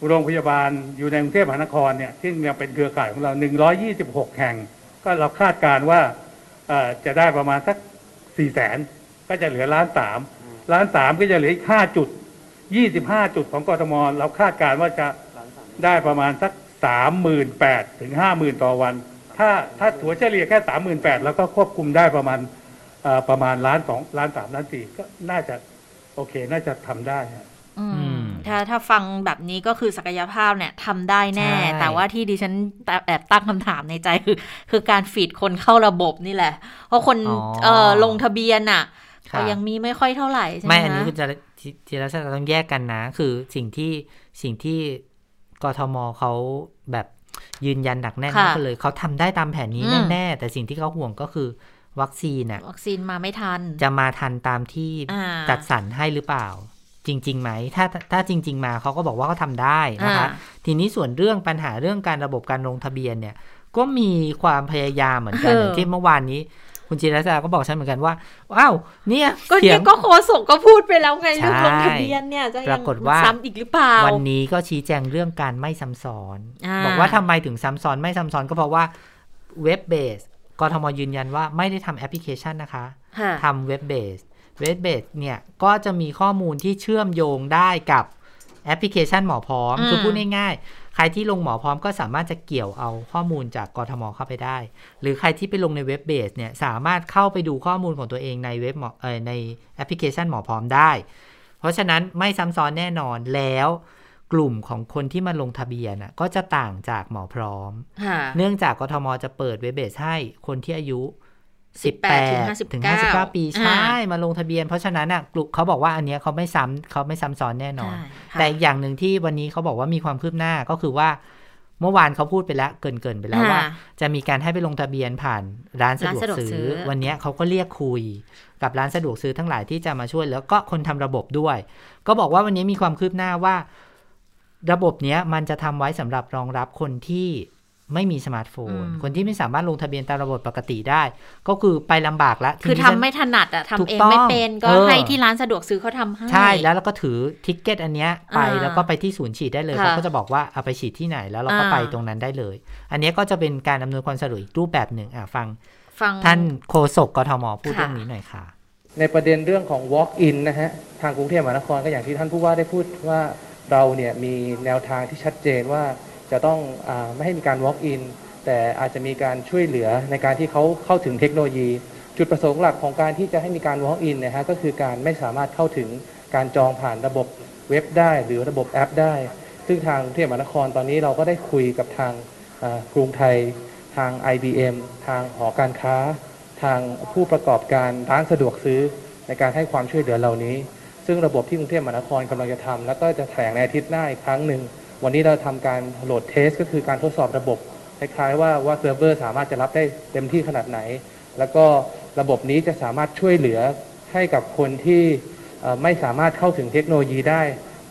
โรงพยาบาลอยู่ในกรุงเทพมหานครเนี่ยซึ่งยังเป็นเครือข่ายของเรา 126 แห่ง ก็เราคาดการณ์ว่าจะได้ประมาณสัก4แสนก็จะเหลือล้านสาม ล้านสามก็จะเหลืออีก5จุด25จุดของกทมเราคาดการณ์ว่าจะได้ประมาณสัก38,000ถึง50,000ต่อวัน ถ้าถ้าถัวเฉลี่ยแค่38,000แล้วก็ควบคุมได้ประมาณเอ่อประมาณล้านสองล้านสามล้านสี่ก็น่าจะโอเค น่าจะทำได้ฮะอืมอืมถ้าถ้าฟังแบบนี้ก็คือศักยภาพเนี่ยทำได้แน่ใช่แต่ว่าที่ดิฉันแอบตั้งคำถามในใจคือ คือการฟีดคนเข้าระบบนี่แหละ เพราะคนอ๋อเออลงทะเบียนอะค่ะก็ยังมีไม่ค่อยเท่าไหร่ใช่ไหมไม่ อันนี้คะคุณจะทีทีละจะต้องแยกกันนะ คือสิ่งที่สิ่งที่กทมเขาแบบยืนยันหนักแน่นค่ะมากเลยเขาทำได้ตามแผนนี้อืมแน่ๆแต่สิ่งที่เขาห่วงก็คือวัคซีนน่ะวัคซีนมาไม่ทัน จะมาทันตามที่อ่าจัดสรรให้หรือเปล่า จริงๆไหมถ้าถ้าจริง ๆ มาเขาก็บอกว่าเขาทำได้นะคะอ่าทีนี้ส่วนเรื่องปัญหาเรื่องการระบบการลงทะเบียนเนี่ย ก็มีความพยายามเหมือนกันอย่างที่เมื่อวานนี้ คุณจิรศาก็บอกฉันเหมือนกันว่าอ้าวเนี่ยก็เสียเนี่งยก็โคศกก็พูดไปแล้วไงใช่เรื่องลงทะเบียนเนี่ยจะปยัรางกฏว่าซ้ำอีกหรือเปล่าวันนี้ก็ชี้แจงเรื่องการไม่ซ้ำซ้อนอ่าบอกว่าทำไมถึงซ้ำซ้อนไม่ซ้ำซ้อนก็เพราะว่าเว็บเบสกทมยืนยันว่าไม่ได้ทำแอปพลิเคชันนะคะค่ะทำ web base web base เนี่ยก็จะมีข้อมูลที่เชื่อมโยงได้กับแอปพลิเคชันหมอพร้อมอืมคือพูดง่ายๆ ใครที่ลงหมอพร้อมก็สามารถจะเกี่ยวเอาข้อมูลจากกทมเข้าไปได้ หรือใครที่ไปลงใน web base เนี่ยสามารถเข้าไปดูข้อมูลของตัวเองในเว็บหมอเออในแอปพลิเคชันหมอพร้อมได้ เพราะฉะนั้นไม่ซ้ำซ้อนแน่นอนแล้วกลุ่มของคนที่มาลงทะเบียนน่ะก็จะต่างจากหมอพร้อมค่ะเนื่องจากกทมจะเปิด web base ให้คนที่อายุ 18 18ถึง59 59 ปีอ่าใช่ มาลงทะเบียน เพราะฉะนั้นอะกลุ่มเขาบอกว่าอันเนี้ยเขาไม่ซ้ำเขาไม่ซ้ำซ้อนแน่นอนใช่ค่ะแต่อีกอย่างหนึ่งที่วันนี้เขาบอกว่ามีความคืบหน้าก็คือว่า เมื่อวานเขาพูดไปแล้วเกินๆไปแล้วว่าอ่า จะมีการให้ไปลงทะเบียนผ่านร้านสะดวกร้านสะดวกซื้ซื้ออวันเนี้ยเขาก็เรียกคุยกับร้านสะดวกซื้อทั้งหลายที่จะมาช่วย แล้วก็คนทำระบบด้วย ก็บอกว่าวันนี้มีความคืบหน้าว่า ระบบเนี้ยมันจะทำไว้สำหรับรองรับคนที่ ไม่มีสมาร์ทโฟนอืมคนที่ไม่สามารถลงทะเบียนตามระบบปกติได้ ก็คือไปลำบากละคือทีนี้ทำฉันไม่ถนัดอะถูกทำเองต้องไม่เป็นก็เออให้ที่ร้านสะดวกซื้อเขาทำให้ใช่แล้วเราก็ถือ ticket อันเนี้ยไปอ่าแล้วก็ไปที่ศูนย์ฉีดได้เลยค่ะเขาก็จะบอกว่าเอาไปฉีดที่ไหนแล้วเราก็อ่าไปตรงนั้นได้เลย อันเนี้ยก็จะเป็นการอำนวยความสะดวกอีกรูปแบบหนึ่งอะฟังฟังท่านโฆษกกทมพูดค่ะเรื่องนี้หน่อยค่ะ ในประเด็นเรื่องของ walk-in นะฮะทางกรุงเทพมหานครก็อย่างที่ท่านผู้ว่าได้พูดว่าเราเนี่ยมีแนวทางที่ชัดเจนว่า จะต้องอไม่ให้มีการ walk-in แต่อาจจะมีการช่วยเหลือในการที่เขาเข้าถึงเทคโนโลยี จุดประสงค์หลักของการที่จะให้มีการ walk-in นะฮะก็คือการไม่สามารถเข้าถึงการจองผ่านระบบเว็บได้ หรือระบบแอปได้ ซึ่งทางกรุงเทพมหานครตอนนี้เราก็ได้คุยกับทางกรุงไทย ทาง IBM ทางหอการค้า ทางผู้ประกอบการร้านสะดวกซื้อในการให้ความช่วยเหลือเหล่านี้ ซึ่งระบบที่กรุงเทพมหานครกำลังจะทำแล้วก็จะแถลงในอาทิตย์หน้าอีกครั้งหนึ่ง วันนี้เราทำการ load test ก็คือการทดสอบระบบคล้ายๆว่าว่าเซิร์ฟเวอร์สามารถจะรับได้เต็มที่ขนาดไหน แล้วก็ระบบนี้จะสามารถช่วยเหลือให้กับคนที่ไม่สามารถเข้าถึงเทคโนโลยีได้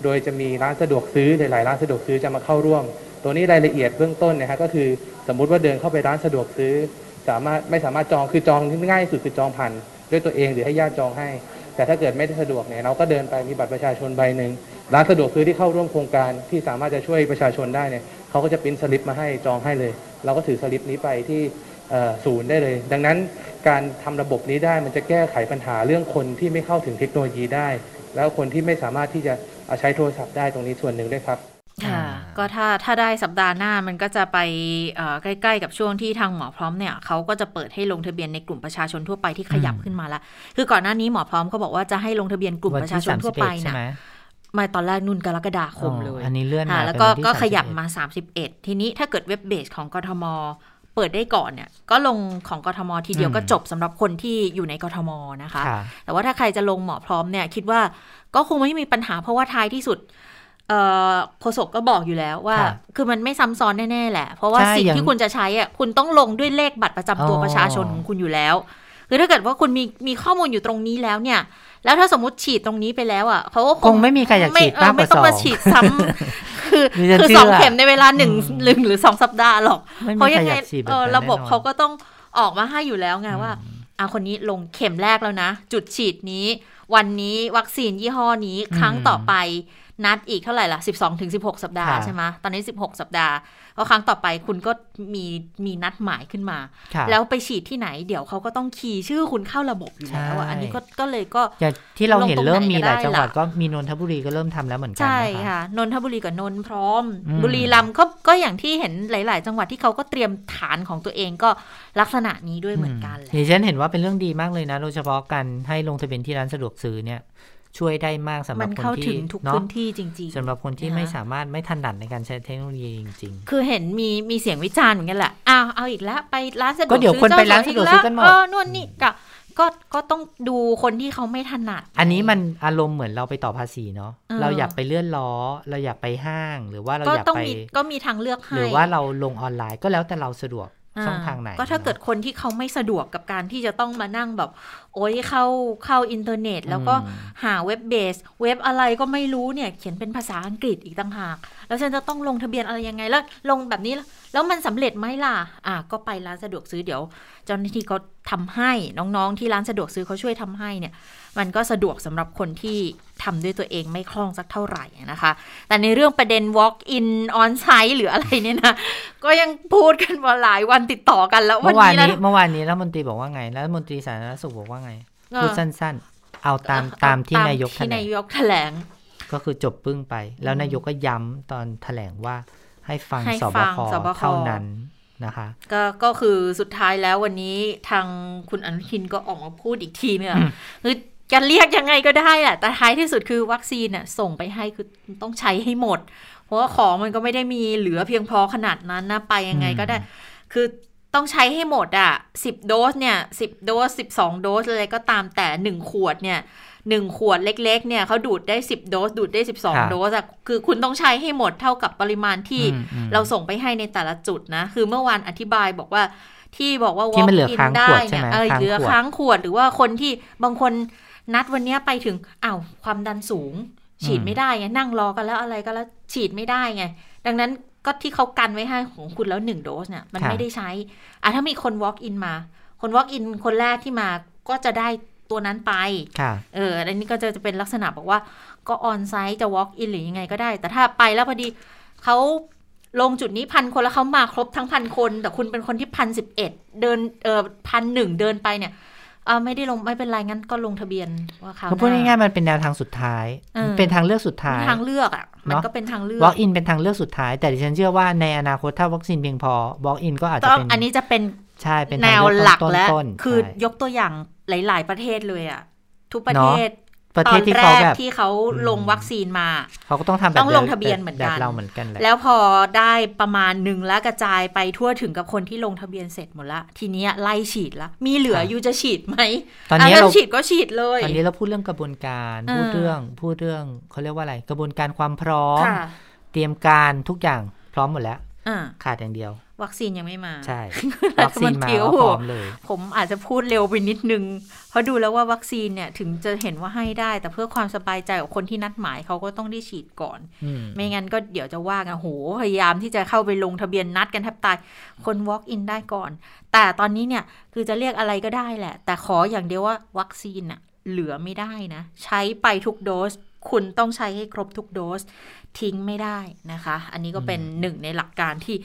โดยจะมีร้านสะดวกซื้อหลายๆร้านสะดวกซื้อจะมาเข้าร่วม ตัวนี้รายละเอียดเบื้องต้นนะฮะก็คือสมมุติว่าเดินเข้าไปร้านสะดวกซื้อ สามารถไม่สามารถจองคือจองง่ายสุดคือจองผ่านด้วยตัวเองหรือให้ญาติจองให้ แต่ถ้าเกิดไม่ได้สะดวกเนี่ยเราก็เดินไปมีบัตรประชาชนใบหนึ่งร้านสะดวกซื้อที่เข้าร่วมโครงการที่สามารถจะช่วยประชาชนได้เนี่ยเขาก็จะปริ้นสลิปมาให้จองให้เลย เราก็ถือสลิปนี้ไปที่ศูนย์ได้เลย ดังนั้นการทำระบบนี้ได้มันจะแก้ไขปัญหาเรื่องคนที่ไม่เข้าถึงเทคโนโลยีได้ แล้วคนที่ไม่สามารถที่จะใช้โทรศัพท์ได้ตรงนี้ส่วนหนึ่งด้วยครับ ค่ะอ่าก็ถ้าถ้าได้สัปดาห์หน้ามันก็จะไปเอ่อใกล้ๆกับช่วงที่ทางหมอพร้อมเนี่ยเขาก็จะเปิดให้ลงทะเบียนในกลุ่มประชาชนทั่วไปที่ขยับขึ้นมาละคือก่อนหน้านี้หมอพร้อมเขาบอกว่าจะให้ลงทะเบียนกลุ่มวันประที่ชาชนทั่วไป31ใช่นะไหมมาตอนแรกนุ่นกรกฎาคมเลยอันนี้เลื่อนมาค่ะแล้วเป็นก็วันที่ก็ขยับ31มา 31 ทีนี้ถ้าเกิดเว็บเบสของกทมเปิดได้ก่อนเนี่ยก็ลงของกทมทีเดียวอืมก็จบสำหรับคนที่อยู่ในกทมนะคะค่ะแต่ว่าถ้าใครจะลงหมอพร้อมเนี่ยคิดว่าก็คงไม่มีปัญหาเพราะว่าท้ายที่สุดเอ่อ โฆษกก็บอกอยู่แล้วว่าค่ะคือมันไม่ซ้ำซ้อนแน่ ๆ แหละ เพราะว่าใช่สิ่งอย่างที่คุณจะใช้อะคุณต้องลงด้วยเลขบัตรประจำตัวอ๋อประชาชนของคุณอยู่แล้วคือถ้าเกิดว่าคุณมีมีข้อมูลอยู่ตรงนี้แล้วเนี่ย แล้วถ้าสมมติฉีดตรงนี้ไปแล้วอะเขาก็คงไม่มีใครอยากฉีดเออมากกไม่ว่าต้องสองมาฉีดซ้ำคือดิฉันคือเชื่อสองเข็มในเวลาหนึ่งอืมหนึ่งหรือสองสัปดาห์หรอกไม่เพมีราะใครยังอไงยากฉีดแบบเออนั้นระบบแน่นอนเขาก็ต้องออกมาให้อยู่แล้วไงว่าอะคนนี้ลงเข็มแรกแล้วนะ จุดฉีดนี้ วันนี้วัคซีนยี่ห้อนี้ครั้งต่อไป นัดอีกเท่าไหร่ล่ะ 12ถึง16 สัปดาห์ค่ะใช่ไหมตอนนี้ 16 สัปดาห์ก็ครั้งต่อไปคุณก็มีมีนัดหมายขึ้นมาค่ะแล้วไปฉีดที่ไหนเดี๋ยวเขาก็ต้องคีย์ชื่อคุณเข้าระบบอยู่แล้วอะใช่อันนี้ก็ก็เลยก็อย่างที่เราเห็นลงตรงเริ่มมีไหนก็หลายได้จังหวัดล่ะก็มีนนทบุรีก็เริ่มทำแล้วเหมือนกันใช่นะคะค่ะนนทบุรีกับนนท์พร้อมอืมบุรีรัมย์ก็ก็อย่างที่เห็นหลาย ๆ จังหวัดที่เขาก็เตรียมฐานของตัวเองก็ลักษณะนี้ด้วยเหมือนกันแหละดิฉันเห็นว่าเป็นเรื่องดีมากเลยนะ โดยเฉพาะการให้ลงทะเบียนที่ร้านสะดวกซื้อเนี่ย ช่วยได้มากสำหรัมับนคนเข้าถึที่งทุกเนาะพื้นที่จริงสำหรับคนที่นะคะไม่สามารถไม่ถนัดในการใช้เทคโนโลยีจริงคือเห็นมีมีเสียงวิจารณ์เหมือนกันแหละอ้าวเอาอีกแล้วไปร้านสะดวกก็เดี๋ยวคนไปร้านสะดวกซื้อกันหมดเออนู่นนี่ก็ก็ก็ต้องดูคนที่เขาไม่ถนัดๆอันนี้มันอารมณ์เหมือนเราไปต่อภาษีเนาะเออเราอยากไปเลื่อนล้อ เราอยากไปห้าง หรือว่าเราก็อยากต้องไปมีก็มีทางเลือกให้ หรือว่าเราลงออนไลน์ก็แล้วแต่เราสะดวกอ่า ช่องทางไหน ก็ถ้าเกิดคนที่เขาไม่สะดวกกับการที่จะต้องมานั่งแบบ โอ้ยเข้าเข้าอินเทอร์เน็ต แล้วก็อืมหา web base เว็บอะไรก็ไม่รู้เนี่ย เขียนเป็นภาษาอังกฤษอีกต่างหาก แล้วฉันจะต้องลงทะเบียนอะไรยังไงแล้วลงแบบนี้แล้วแล้วมันสำเร็จไหมล่ะ อะก็ไปร้านสะดวกซื้อเดี๋ยว เจ้าหน้าที่เขาทำให้น้องๆที่ร้านสะดวกซื้อเขาช่วยทำให้เนี่ย มันก็สะดวกสำหรับคนที่ทำด้วยตัวเองไม่คล่องสักเท่าไหร่นะคะ แต่ในเรื่องประเด็น walk in on site หรืออะไรเนี่ยนะ ก็ยังพูดกันมาหลายวันติดต่อกันแล้วเมื่อวานนะนี้เมื่อวานนี้รัฐมนตรีบอกว่าไงรัฐมนตรีสาธารณสุขบอกว่าไงเออพูดสั้นๆ เอาตามตามที่นายกแถที่ลนางยกแถลง ก็คือจบปึ้งไป แล้วนายกก็ย้ำตอนแถลงว่าให้ฟังให้สบฟังคสบคเท่านั้นนะคะก็ก็คือสุดท้ายแล้ววันนี้ทางคุณอนุทินก็ออกมาพูดอีกทีเนี่ยคือ จะเรียกยังไงก็ได้แหละแต่ท้ายที่สุดคือวัคซีนน่ะส่งไปให้คือต้องใช้ให้หมด เพราะว่าของมันก็ไม่ได้มีเหลือเพียงพอขนาดนั้นนะไปยังไงก็ได้ คือต้องใช้ให้หมดอะสิบโดสเนี่ยสิบโดสสิบสองโดสอะไรก็ตามแต่หนึ่งขวดเนี่ยหนึ่งขวดเล็ก ๆ เนี่ยเขาดูดได้สิบโดส ดูดได้สิบสองครับโดสอะคือคุณต้องใช้ให้หมดเท่ากับปริมาณที่อืมอืมเราส่งไปให้ในแต่ละจุดนะ คือเมื่อวานอธิบายบอกว่าที่บอกว่าที่มันเหลือ walk in ค้างได้ขวดใช่เนี่ไหมยเออค้างเหลือขวดค้างขวดหรือว่าคนที่บางคน นัดวันเนี้ยไปถึงอ้าวความดันสูง ฉีดไม่ได้ไงนั่งรอกันแล้วอะไรก็แล้วฉีดไม่ได้ไง ดังนั้นก็ที่เขากันไว้ให้ของคุณแล้วหนึ่งโดสเนี่ยมันค่ะไม่ได้ใช้อะถ้ามีคน walk in มา คน walk in คนแรกที่มาก็จะได้ตัวนั้นไปค่ะเอออันนี้ก็จะจะเป็นลักษณะบอกว่าก็ออนไซต์จะ walk in หรือยังไงก็ได้ แต่ถ้าไปแล้วพอดีเขาลงจุดนี้พันคนแล้วเขามาครบทั้งพันคน แต่คุณเป็นคนที่พันสิบเอ็ดเดินเออพันหนึ่งเดินไปเนี่ยเออไม่ได้ลงไม่เป็นไรงั้นก็ลงทะเบียนว่าเขาวก็พูดหน้ง่ายๆมันเป็นแนวทางสุดท้ายเออเป็นทางเลือกสุดท้ายทางเลือกอะมันเนอะก็เป็นทางเลือก walk in เป็นทางเลือกสุดท้าย แต่ดิฉันเชื่อว่าในอนาคตถ้าวัคซีนเพียงพอ walk in ก็อาจจะต้องเป็นอันนี้จะเป็นใช่เป็นแนทางวเลือกหลักต้นแล้วต้นๆคือใช่ยกตัวอย่างหลาย ๆ ประเทศเลยอะทุกประเนเทอะศ ประตเทอศนที่แรเขากแบบที่เขาลงวัคซีนมา เขาก็ต้องทำแบบต้องลงแบบทะเบียนเหมือนกันแบบเราเหมือนกันแหละแล้วพอได้ประมาณหนึ่งแล้วกระจายไปทั่วถึงกับคนที่ลงทะเบียนเสร็จหมดละ ทีเนี้ยไล่ฉีดละ มีเหลืออยู่จะฉีดไหมตอนนี้ะถ้เราฉีดก็ฉีดเลย ตอนนี้เราพูดเรื่องกระบวนการเออพูดเรื่องพูดเรื่องเขาเรียกว่าอะไร กระบวนการความพร้อมค่ะเตรียมการทุกอย่างพร้อมหมดแล้วอ่าขาดอย่างเดียว วัคซีนยังไม่มาใช่รัวัคฐซีมนนมาตรีก็โอ้โหพร้อมเลย ผมอาจจะพูดเร็วไปนิดนึง เพราะดูแล้วว่าวัคซีนเนี่ยถึงจะเห็นว่าให้ได้ แต่เพื่อความสบายใจของคนที่นัดหมายเขาก็ต้องได้ฉีดก่อนอืมไม่งั้นก็เดี๋ยวจะว่ากันโหพยายามที่จะเข้าไปลงทะเบียนนัดกันแทบตาย คน walk in ได้ก่อน แต่ตอนนี้เนี่ยคือจะเรียกอะไรก็ได้แหละ แต่ขออย่างเดียวว่าวัคซีนอะเหลือไม่ได้นะ ใช้ไปทุกโดส คุณต้องใช้ให้ครบทุกโดส ทิ้งไม่ได้นะคะ อันนี้ก็เป็นหนึ่งในหลักการที่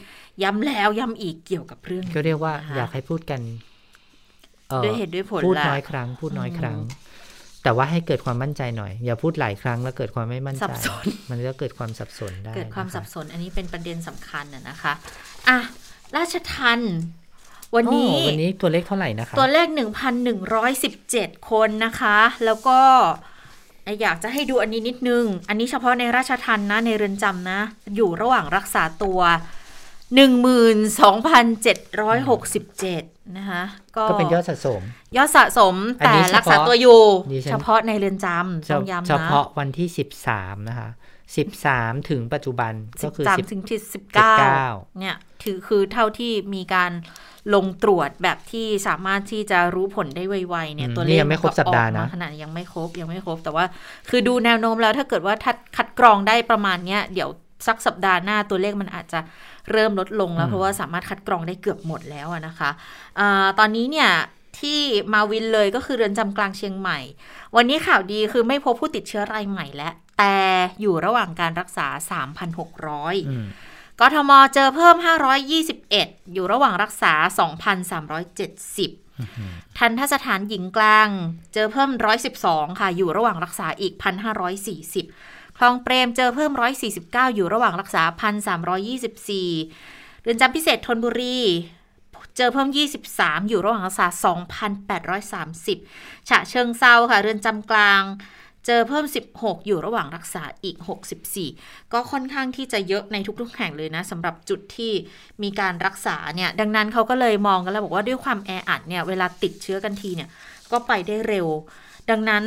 ย้ำแล้วย้ำอีกเกี่ยวกับเรื่องนี้ก็เรียกว่านะคะอยากให้พูดกันเอ่อด้วยเหตุด้วยผลพูดแหละน้อยครั้ง พูดน้อยอืมครั้ง แต่ว่าให้เกิดความมั่นใจหน่อย อย่าพูดหลายครั้งแล้วเกิดความไม่มั่นสัใจบสนมันก็เกิดความสับสนได้ เกิดความนะะสับสน อันนี้เป็นประเด็นสำคัญน่ะนะคะอะราชทันวันนี้โอ้วันนี้ตัวเลขเท่าไหร่นะคะ ตัวเลข 1,117 คนนะคะ แล้วก็ อยากจะให้ดูอันนี้นิดนึง อันนี้เฉพาะในราชทันนะ ในเรือนจำนะ อยู่ระหว่างรักษาตัว 12,767 นะคะก็ก็เป็นยอดสะสม ยอดสะสมอันแต่นี้เฉพาะรักษาตัวอยู่ดิฉันเฉพาะในเรือนจำต้องย้ำนะ เฉพาะวันที่สิบสามนะคะ13ถึงปัจจุบันสิก็บคือสาม10ถึงสิบเก้า19เนี่ยถือคือเท่าที่มีการ ลงตรวจแบบที่สามารถที่จะรู้ผลได้ไวๆเนี่ยอืมตัวเลนี่ขยังไม่ครบนก็สัปดาห์นะออกมขนาดยังไม่ครบยังไม่ครบ แต่ว่าคือดูแนวโน้มแล้วถ้าเกิดว่าทัดคัดกรองได้ประมาณเนี้ยเดี๋ยวสักสัปดาห์หน้าตัวเลขมันอาจจะเริ่มลดลงแล้ว เพราะว่าสามารถคัดกรองได้เกือบหมดแล้วอะนะคะอาตอนนี้เนี่ยที่มาวินเลยก็คือเรือนจำกลางเชียงใหม่ วันนี้ข่าวดีคือไม่พบผู้ติดเชื้อรายใหม่แล้วแต่อยู่ระหว่างการรักษา 3,600อืม กทมเจอเพิ่ม 521 อยู่ระหว่างรักษา 2,370 ทันทสถานหญิงกลาง เจอเพิ่ม 112 ค่ะ อยู่ระหว่างรักษาอีก 1,540 คลองเปรมเจอเพิ่ม 149 อยู่ระหว่างรักษา 1,324 เรือนจำพิเศษธนบุรีเจอเพิ่ม 23 อยู่ระหว่างรักษา 2,830 ฉะเชิงเซาค่ะ เรือนจำกลาง เจอเพิ่ม 16 อยู่ระหว่างรักษาอีก 64 ก็ค่อนข้างที่จะเยอะในทุกๆแห่งเลยนะสำหรับจุดที่มีการรักษาเนี่ย ดังนั้นเขาก็เลยมองกันแล้วบอกว่าด้วยความแออัดเนี่ย เวลาติดเชื้อกันทีเนี่ย ก็ไปได้เร็ว ดังนั้น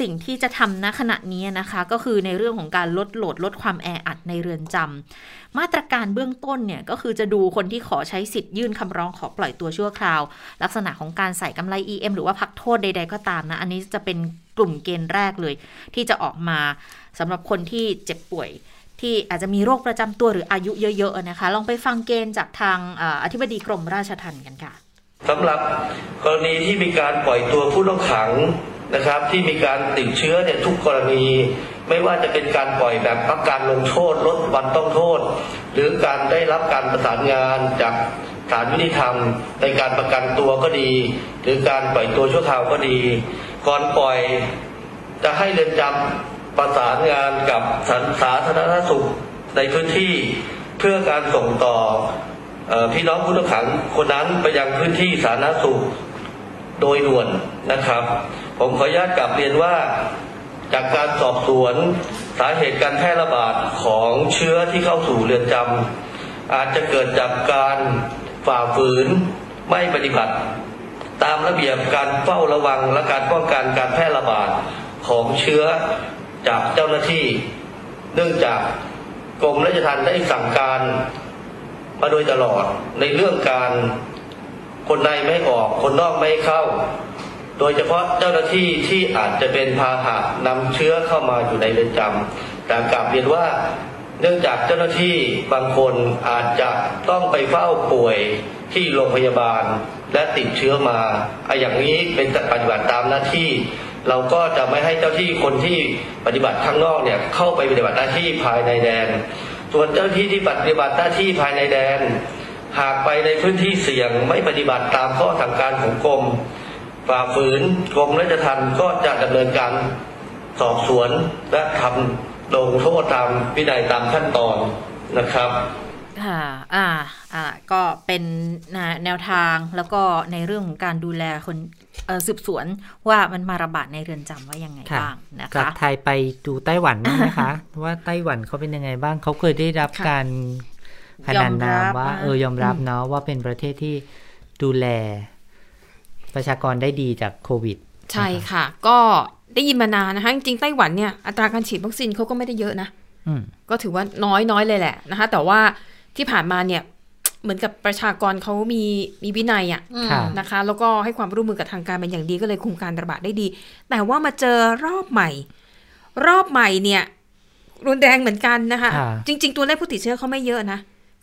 สิ่งที่จะทำณขณะนี้นะคะ ก็คือในเรื่องของการลดโหลดลดความแออัดในเรือนจำมาตรการเบื้องต้นเนี่ยก็คือจะดูคนที่ขอใช้สิทธิ์ยื่นคำร้องขอปล่อยตัวชั่วคราว ลักษณะของการใส่กำไร EM หรือว่าพักโทษใด ๆ ก็ตามนะ อันนี้จะเป็นกลุ่มเกณฑ์แรกเลย ที่จะออกมาสำหรับคนที่เจ็บป่วยที่อาจจะมีโรคประจำตัวหรืออายุเยอะๆนะคะ ลองไปฟังเกณฑ์จากทางเอ่ออธิบดีกรมราชทัณฑ์กันค่ะสำหรับกรณีที่มีการปล่อยตัวผู้ต้องขัง นะครับ ที่มีการติดเชื้อเนี่ยทุกกรณี ไม่ว่าจะเป็นการปล่อยแบบพักการลงโทษลดวันต้องโทษ หรือการได้รับการประสานงานจากศาลยุติธรรม ในการประกันตัวก็ดี หรือการปล่อยตัวชั่วคราวก็ดี ก่อนปล่อยจะให้เรือนจำประสานงานกับสาสาธารณสุขในพื้นที่เพื่อการส่งต่อ,อพี่น้องผู้ต้องขังคนนั้นไปยังพื้นที่สาธารณสุขโดยด่วนนะครับ ผมขออนุญาตกลับเรียนว่าจากการสอบสวนสาเหตุการแพร่ระบาดของเชื้อที่เข้าสู่เรือนจำอาจจะเกิดจากการฝ่าฝืนไม่ปฏิบัติ ตามระเบียบการเฝ้าระวังและการป้องกันการแพร่ระบาดของเชื้อจากเจ้าหน้าที่ เนื่องจากกรมราชทัณฑ์ได้สั่งการมาโดยตลอดในเรื่องการคนในไม่ออกคนนอกไม่เข้า โดยเฉพาะเจ้าหน้าที่ที่อาจจะเป็นพาหะนำเชื้อเข้ามาอยู่ในเรือนจำแต่กลับเรียนว่าเนื่องจากเจ้าหน้าที่บางคนอาจจะต้องไปเฝ้าป่วยที่โรงพยาบาลและติดเชื้อมาไอ้อย่างนี้เป็นปฏิบัติตามหน้าที่ เราก็จะไม่ให้เจ้าที่คนที่ปฏิบัติข้างนอกเนี่ยเข้าไปปฏิบัติหน้าที่ภายในแดน ส่วนเจ้าหน้าที่ที่ปฏิบัติหน้าที่ภายในแดน หากไปในพื้นที่เสี่ยงไม่ปฏิบัติตามข้อสั่งการของกรม ฝ่าฝืนกรมราชทัณฑ์ก็จะดำเนินการสอบสวนและทำลงโทษตามวินัยตามขั้นตอนนะครับค่ะอ่า อ่า ก็เป็นนะแนวทางแล้วก็ในเรื่องของการดูแลคนเอ่อสืบสวนว่ามันมาระบาดในเรือนจำว่ายังไงค่ะบ้างนะจากคะไทยไปดูไต้หวันบ้างไหมคะ ว่าไต้หวันเขาเป็นยังไงบ้างเขาเคยได้รับค่ะการขนานนามว่ายอมรับนะเออยอมรับอืมเนาะว่าเป็นประเทศที่ดูแล ประชากรได้ดีจากโควิด ใช่ค่ะ ก็ได้ยินมานานนะคะจริงๆไต้หวันเนี่ยอัตราการฉีดวัคซีนเขาก็ไม่ได้เยอะนะอืมก็ถือว่าน้อยน้อยเลยแหละนะคะ แต่ว่าที่ผ่านมาเนี่ยเหมือนกับประชากรเขามีมีวินัยอะค่ะนะคะ แล้วก็ให้ความร่วมมือกับทางการเป็นอย่างดีก็เลยคุมการระบาดได้ดี แต่ว่ามาเจอรอบใหม่ รอบใหม่เนี่ย รุนแรงเหมือนกันนะคะค่ะจริง ๆ ตัวเลขผู้ติดเชื้อเขาไม่เยอะนะ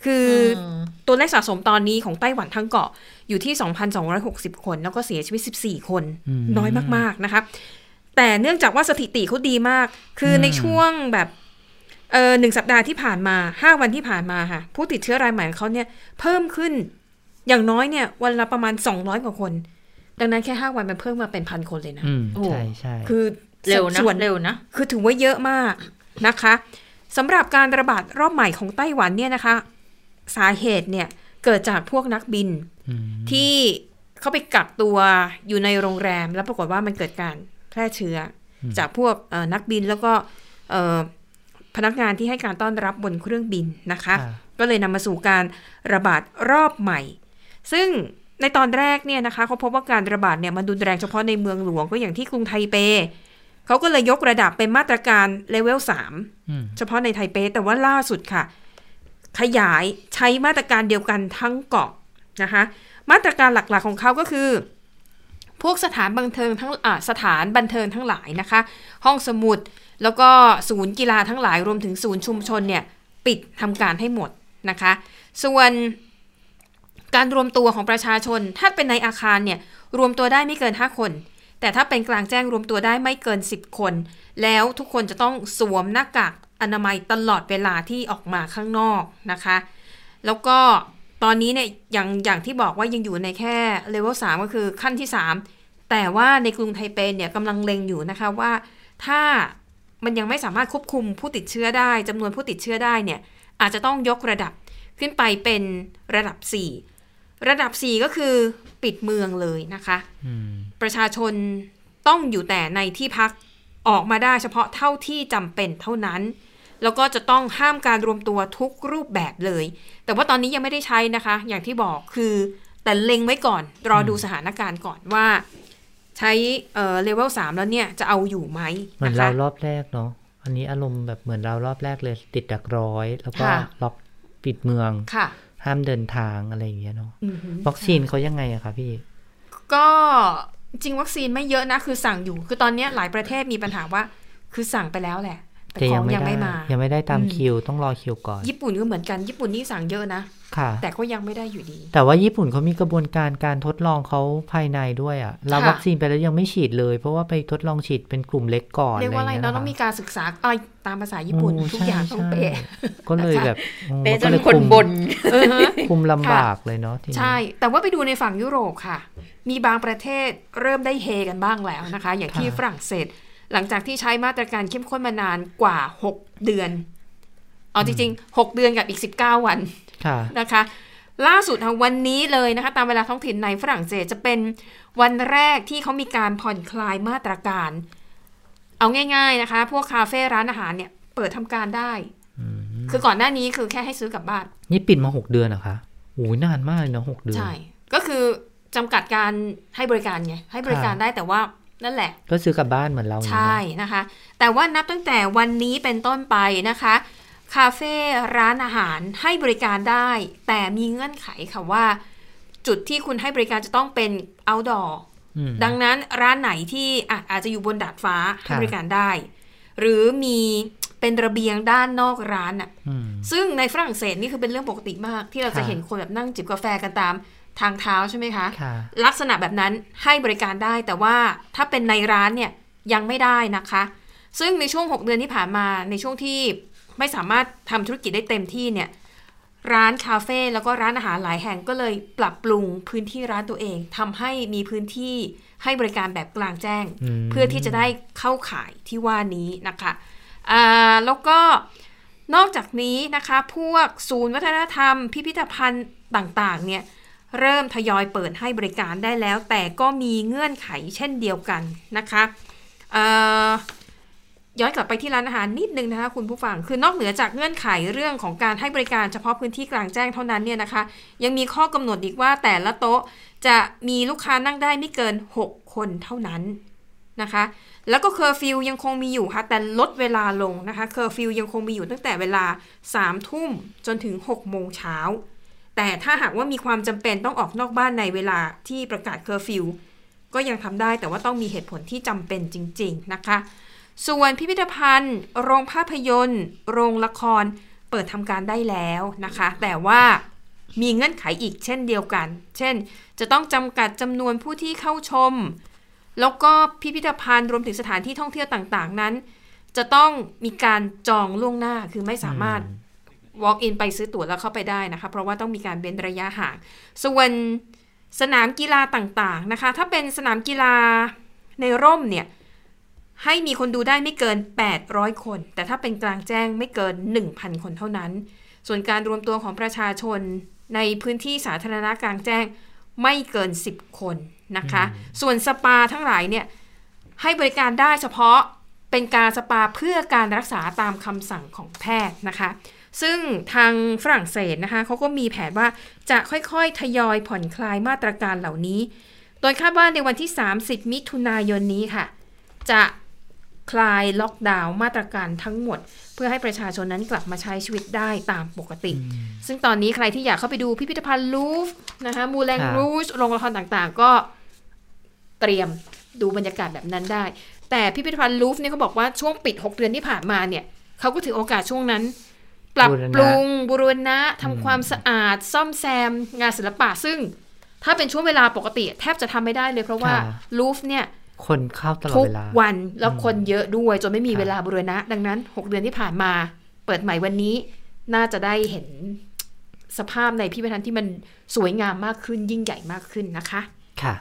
คืออมตัวเลขสะสมตอนนี้ของไต้หวันทั้งเกาะอยู่ที่ 2,260 คน แล้วก็เสียชีวิต 14 คนอืมน้อยมากๆนะคะ แต่เนื่องจากว่าสถิติเขาดีมาก คืออมในช่วงแบบเออหนึ่งสัปดาห์ที่ผ่านมาห้าวันที่ผ่านมาค่ะ ผู้ติดเชื้อรายใหม่ของเขาเนี่ยเพิ่มขึ้นอย่างน้อยเนี่ย วันละประมาณ 200 กว่าคน ดังนั้นแค่ห้าวันมันเพิ่มมาเป็นพันคนเลยนะอืมโอ้ใช่ใช่คือเร็วนะส่วนเร็วนะ คือถือว่าเยอะมากนะคะสำหรับการระบาดรอบใหม่ของไต้หวันเนี่ยนะคะ สาเหตุเนี่ยเกิดจากพวกนักบินมที่เขาไปกักตัวอยู่ในโรงแรม แล้วปรากฏว่ามันเกิดการแพร่เชื้ออจากพวกเอ่อนักบินแล้วก็เอ่อพนักงานที่ให้การต้อนรับบนเครื่องบินนะคะค่ะก็เลยนำมาสู่การระบาดรอบใหม่ ซึ่งในตอนแรกเนี่ยนะคะเขาพบว่าการระบาดเนี่ยมันรุนแรงเฉพาะในเมืองหลวงก็อย่างที่กรุงไทเปเขาก็เลยยกระดับเป็นมาตรการเลเวลอืม3เฉพาะในไทเป แต่ว่าล่าสุดค่ะ ขยายใช้มาตรการเดียวกันทั้งเกาะนะคะมาตรการหลักๆของเขาก็คือ พวกสถานบันเทิงทั้งสถานบันเทิงทั้งหลายนะคะ ห้องสมุดแล้วก็ศูนย์กีฬาทั้งหลายรวมถึงศูนย์ชุมชนเนี่ยปิดทำการให้หมดนะคะ ส่วนการรวมตัวของประชาชนถ้าเป็นในอาคารเนี่ยรวมตัวได้ไม่เกิน 5 คน แต่ถ้าเป็นกลางแจ้งรวมตัวได้ไม่เกิน 10 คน แล้วทุกคนจะต้องสวมหน้ากาก อนามัยตลอดเวลาที่ออกมาข้างนอกนะคะ แล้วก็ตอนนี้เนี่ยอย่างอย่างที่บอกว่ายังอยู่ในแค่เลเวล3ก็คือขั้นที่ 3 แต่ว่าในกรุงไทเปเนี่ยกำลังเล็งอยู่นะคะว่าถ้ามันยังไม่สามารถควบคุมผู้ติดเชื้อได้จำนวนผู้ติดเชื้อได้เนี่ยอาจจะต้องยกระดับขึ้นไปเป็นระดับ 4 ระดับ 4 ก็คือปิดเมืองเลยนะคะอืมประชาชนต้องอยู่แต่ในที่พักออกมาได้เฉพาะเท่าที่จำเป็นเท่านั้น แล้วก็จะต้องห้ามการรวมตัวทุกรูปแบบเลย แต่ว่าตอนนี้ยังไม่ได้ใช้นะคะ อย่างที่บอกคือแต่เล็งไว้ก่อน รอดูสถานการณ์ก่อนว่า ใช้เอ่อเลเวล3แล้วเนี่ยจะเอาอยู่ไหมเหมือนนะคะเรารอบแรกเนาะอันนี้อารมณ์แบบเหมือนเรารอบแรกเลย ติดดักร้อย แล้วก็ค่ะล็อกปิดเมืองค่ะ ห้ามเดินทางอะไรอย่างเงี้ยเนาะอือหือวัคซีนเขายังไงอะคะพี่ ก็จริงวัคซีนไม่เยอะนะ คือสั่งอยู่ คือตอนเนี้ยหลายประเทศมีปัญหาว่า คือสั่งไปแล้วแหละ แต่แต่ขยัองไม่ยังได้ไม่มา ยังไม่ได้ตามอืมคิว ต้องรอคิวก่อน ญี่ปุ่นก็เหมือนกัน ญี่ปุ่นนี่สั่งเยอะนะ ค่ะ แต่ก็ยังไม่ได้อยู่ดี แต่ว่าญี่ปุ่นเขามีกระบวนการการทดลองเขาภายในด้วยอะเราค่ะวัคซีนไปแล้วยังไม่ฉีดเลย เพราะว่าไปทดลองฉีดเป็นกลุ่มเล็กก่อน เรียกว่าอะไรย่เนาะต้องมีการศึกษาอะไรตามภาษาญี่ปุ่นโอ้ทุกอย่างใช่ต้องใช่เป๊ะก็เลยแบบโอ้เป๊ะจก็นเลยคนคุมบนเออฮะคุมลำบากเลยเนาะทีนี้ใช่ แต่ว่าไปดูในฝั่งยุโรปค่ะ มีบางประเทศเริ่มได้เฮกันบ้างแล้วนะคะ อย่างที่ฝรั่งเศส หลังจากที่ใช้มาตรการเข้มข้นมานานกว่า 6 เดือน เอาจริงๆ 6 เดือนกับอีก 19 วันค่ะนะคะ ล่าสุดค่ะวันนี้เลยนะคะ ตามเวลาท้องถิ่นในฝรั่งเศสจะเป็นวันแรกที่เขามีการผ่อนคลายมาตรการ เอาง่าย ๆนะคะ พวกคาเฟ่ร้านอาหารเนี่ยเปิดทำการได้คือก่อนหน้านี้คือแค่ให้ซื้อกลับบ้าน นี่ปิดมาหกเดือนเหรอคะโอ้ยนานมากเลยเนาะหกเดือน ใช่ ก็คือจำกัดการให้บริการไง ให้บริการค่ะได้แต่ว่า นั่นแหละ ก็ซื้อกลับบ้านเหมือนเราอย่างใช่นี้เนอะนะคะ แต่ว่านับตั้งแต่วันนี้เป็นต้นไปนะคะ คาเฟ่ร้านอาหารให้บริการได้ แต่มีเงื่อนไขค่ะว่า จุดที่คุณให้บริการจะต้องเป็น outdoor อืมดังนั้นร้านไหนที่อะอาจจะอยู่บนดาดฟ้าให้ค่ะบริการได้ หรือมีเป็นระเบียงด้านนอกร้านอะอืมซึ่งในฝรั่งเศสนี่คือเป็นเรื่องปกติมาก ที่เราจะค่ะเห็นคนแบบนั่งจิบกาแฟกันตาม ทางเท้าใช่ไหมคะค่ะลักษณะแบบนั้นให้บริการได้ แต่ว่าถ้าเป็นในร้านเนี่ยยังไม่ได้นะคะ ซึ่งในช่วง 6 เดือนที่ผ่านมาในช่วงที่ไม่สามารถทำธุรกิจได้เต็มที่เนี่ยร้านคาเฟ่แล้วก็ร้านอาหารหลายแห่งก็เลยปรับปรุงพื้นที่ร้านตัวเองทำให้มีพื้นที่ให้บริการแบบกลางแจ้งอืมเพื่อที่จะได้เข้าขายที่ว่านี้นะคะอ่าแล้วก็นอกจากนี้นะคะ พวกศูนย์วัฒนธรรม พิพิธภัณฑ์ต่างๆ เนี่ย เริ่มทยอยเปิดให้บริการได้แล้ว แต่ก็มีเงื่อนไขเช่นเดียวกันนะคะย้อนกลับไปที่ร้านอาหารนิดนึงนะคะคุณผู้ฟัง คือนอกเหนือจากเงื่อนไขเรื่องของการให้บริการเฉพาะพื้นที่กลางแจ้งเท่านั้นเนี่ยนะคะ ยังมีข้อกำหนดอีกว่าแต่ละโต๊ะจะมีลูกค้านั่งได้ไม่เกิน 6 คนเท่านั้นนะคะ แล้วก็เคอร์ฟิวยังคงมีอยู่ค่ะแต่ลดเวลาลงนะคะ เคอร์ฟิวยังคงมีอยู่ตั้งแต่เวลา3ทุ่มจนถึง6โมงเช้า แต่ถ้าหากว่ามีความจำเป็นต้องออกนอกบ้านในเวลาที่ประกาศเคอร์ฟิวก็ยังทำได้แต่ว่าต้องมีเหตุผลที่จำเป็นจริง ๆ นะคะ ส่วนพิพิธภัณฑ์ โรงภาพยนตร์ โรงละครเปิดทำการได้แล้วนะคะ แต่ว่ามีเงื่อนไขอีกเช่นเดียวกัน เช่น จะต้องจำกัดจำนวนผู้ที่เข้าชม แล้วก็พิพิธภัณฑ์รวมถึงสถานที่ท่องเที่ยวต่างๆนั้น จะต้องมีการจองล่วงหน้าคือไม่สามารถ walk in ไปซื้อตั๋วแล้วเข้าไปได้นะคะ เพราะว่าต้องมีการเว้นระยะห่าง ส่วนสนามกีฬาต่างๆนะคะ ถ้าเป็นสนามกีฬาในร่มเนี่ย ให้มีคนดูได้ไม่เกิน 800 คน แต่ถ้าเป็นกลางแจ้งไม่เกิน 1,000 คนเท่านั้น ส่วนการรวมตัวของประชาชนในพื้นที่สาธารณะกลางแจ้งไม่เกิน 10 คนนะคะ ส่วนสปาทั้งหลายเนี่ย ให้บริการได้เฉพาะเป็นการสปาเพื่อการรักษาตามคำสั่งของแพทย์นะคะ ซึ่งทางฝรั่งเศสนะคะเขาก็มีแผนว่าจะค่อยๆ ทยอยผ่อนคลายมาตรการเหล่านี้ โดยคาดว่าในวันที่ 30 มิถุนายนนี้ค่ะ จะคลายล็อกดาวน์มาตรการทั้งหมด เพื่อให้ประชาชนนั้นกลับมาใช้ชีวิตได้ตามปกติ ซึ่งตอนนี้ใครที่อยากเข้าไปดูพิพิธภัณฑ์ลูฟนะคะมูแลงครับรูชโรงละครต่างๆ ก็เตรียมดูบรรยากาศแบบนั้นได้ แต่พิพิธภัณฑ์ลูฟเนี่ยเขาบอกว่าช่วงปิด 6 เดือนที่ผ่านมาเนี่ยเขาก็ถือโอกาสช่วงนั้น ปรับปรุงบูรณะทำความสะอาด ซ่อมแซมงานศิลปะซึ่ง ถ้าเป็นช่วงเวลาปกติ แทบจะทำไม่ได้เลยเพราะว่าค่ะลูฟเนี่ย คนเข้าตลอดทุกเวลาวันแล้วคนเยอะด้วยจนไม่มีครับเวลาบูรณะ ดังนั้น 6 เดือนที่ผ่านมา เปิดใหม่วันนี้ น่าจะได้เห็นสภาพในพิพิธภัณฑ์ที่มันสวยงามมากขึ้นยิ่งใหญ่มากขึ้นนะคะ ค่ะ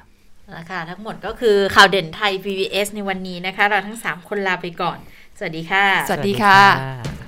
แล้วค่ะทั้งหมดก็คือข่าวเด่นไทย PBS ในวันนี้นะคะ เราทั้ง 3 คนลาไปก่อน สวัสดีค่ะ สวัสดีค่ะ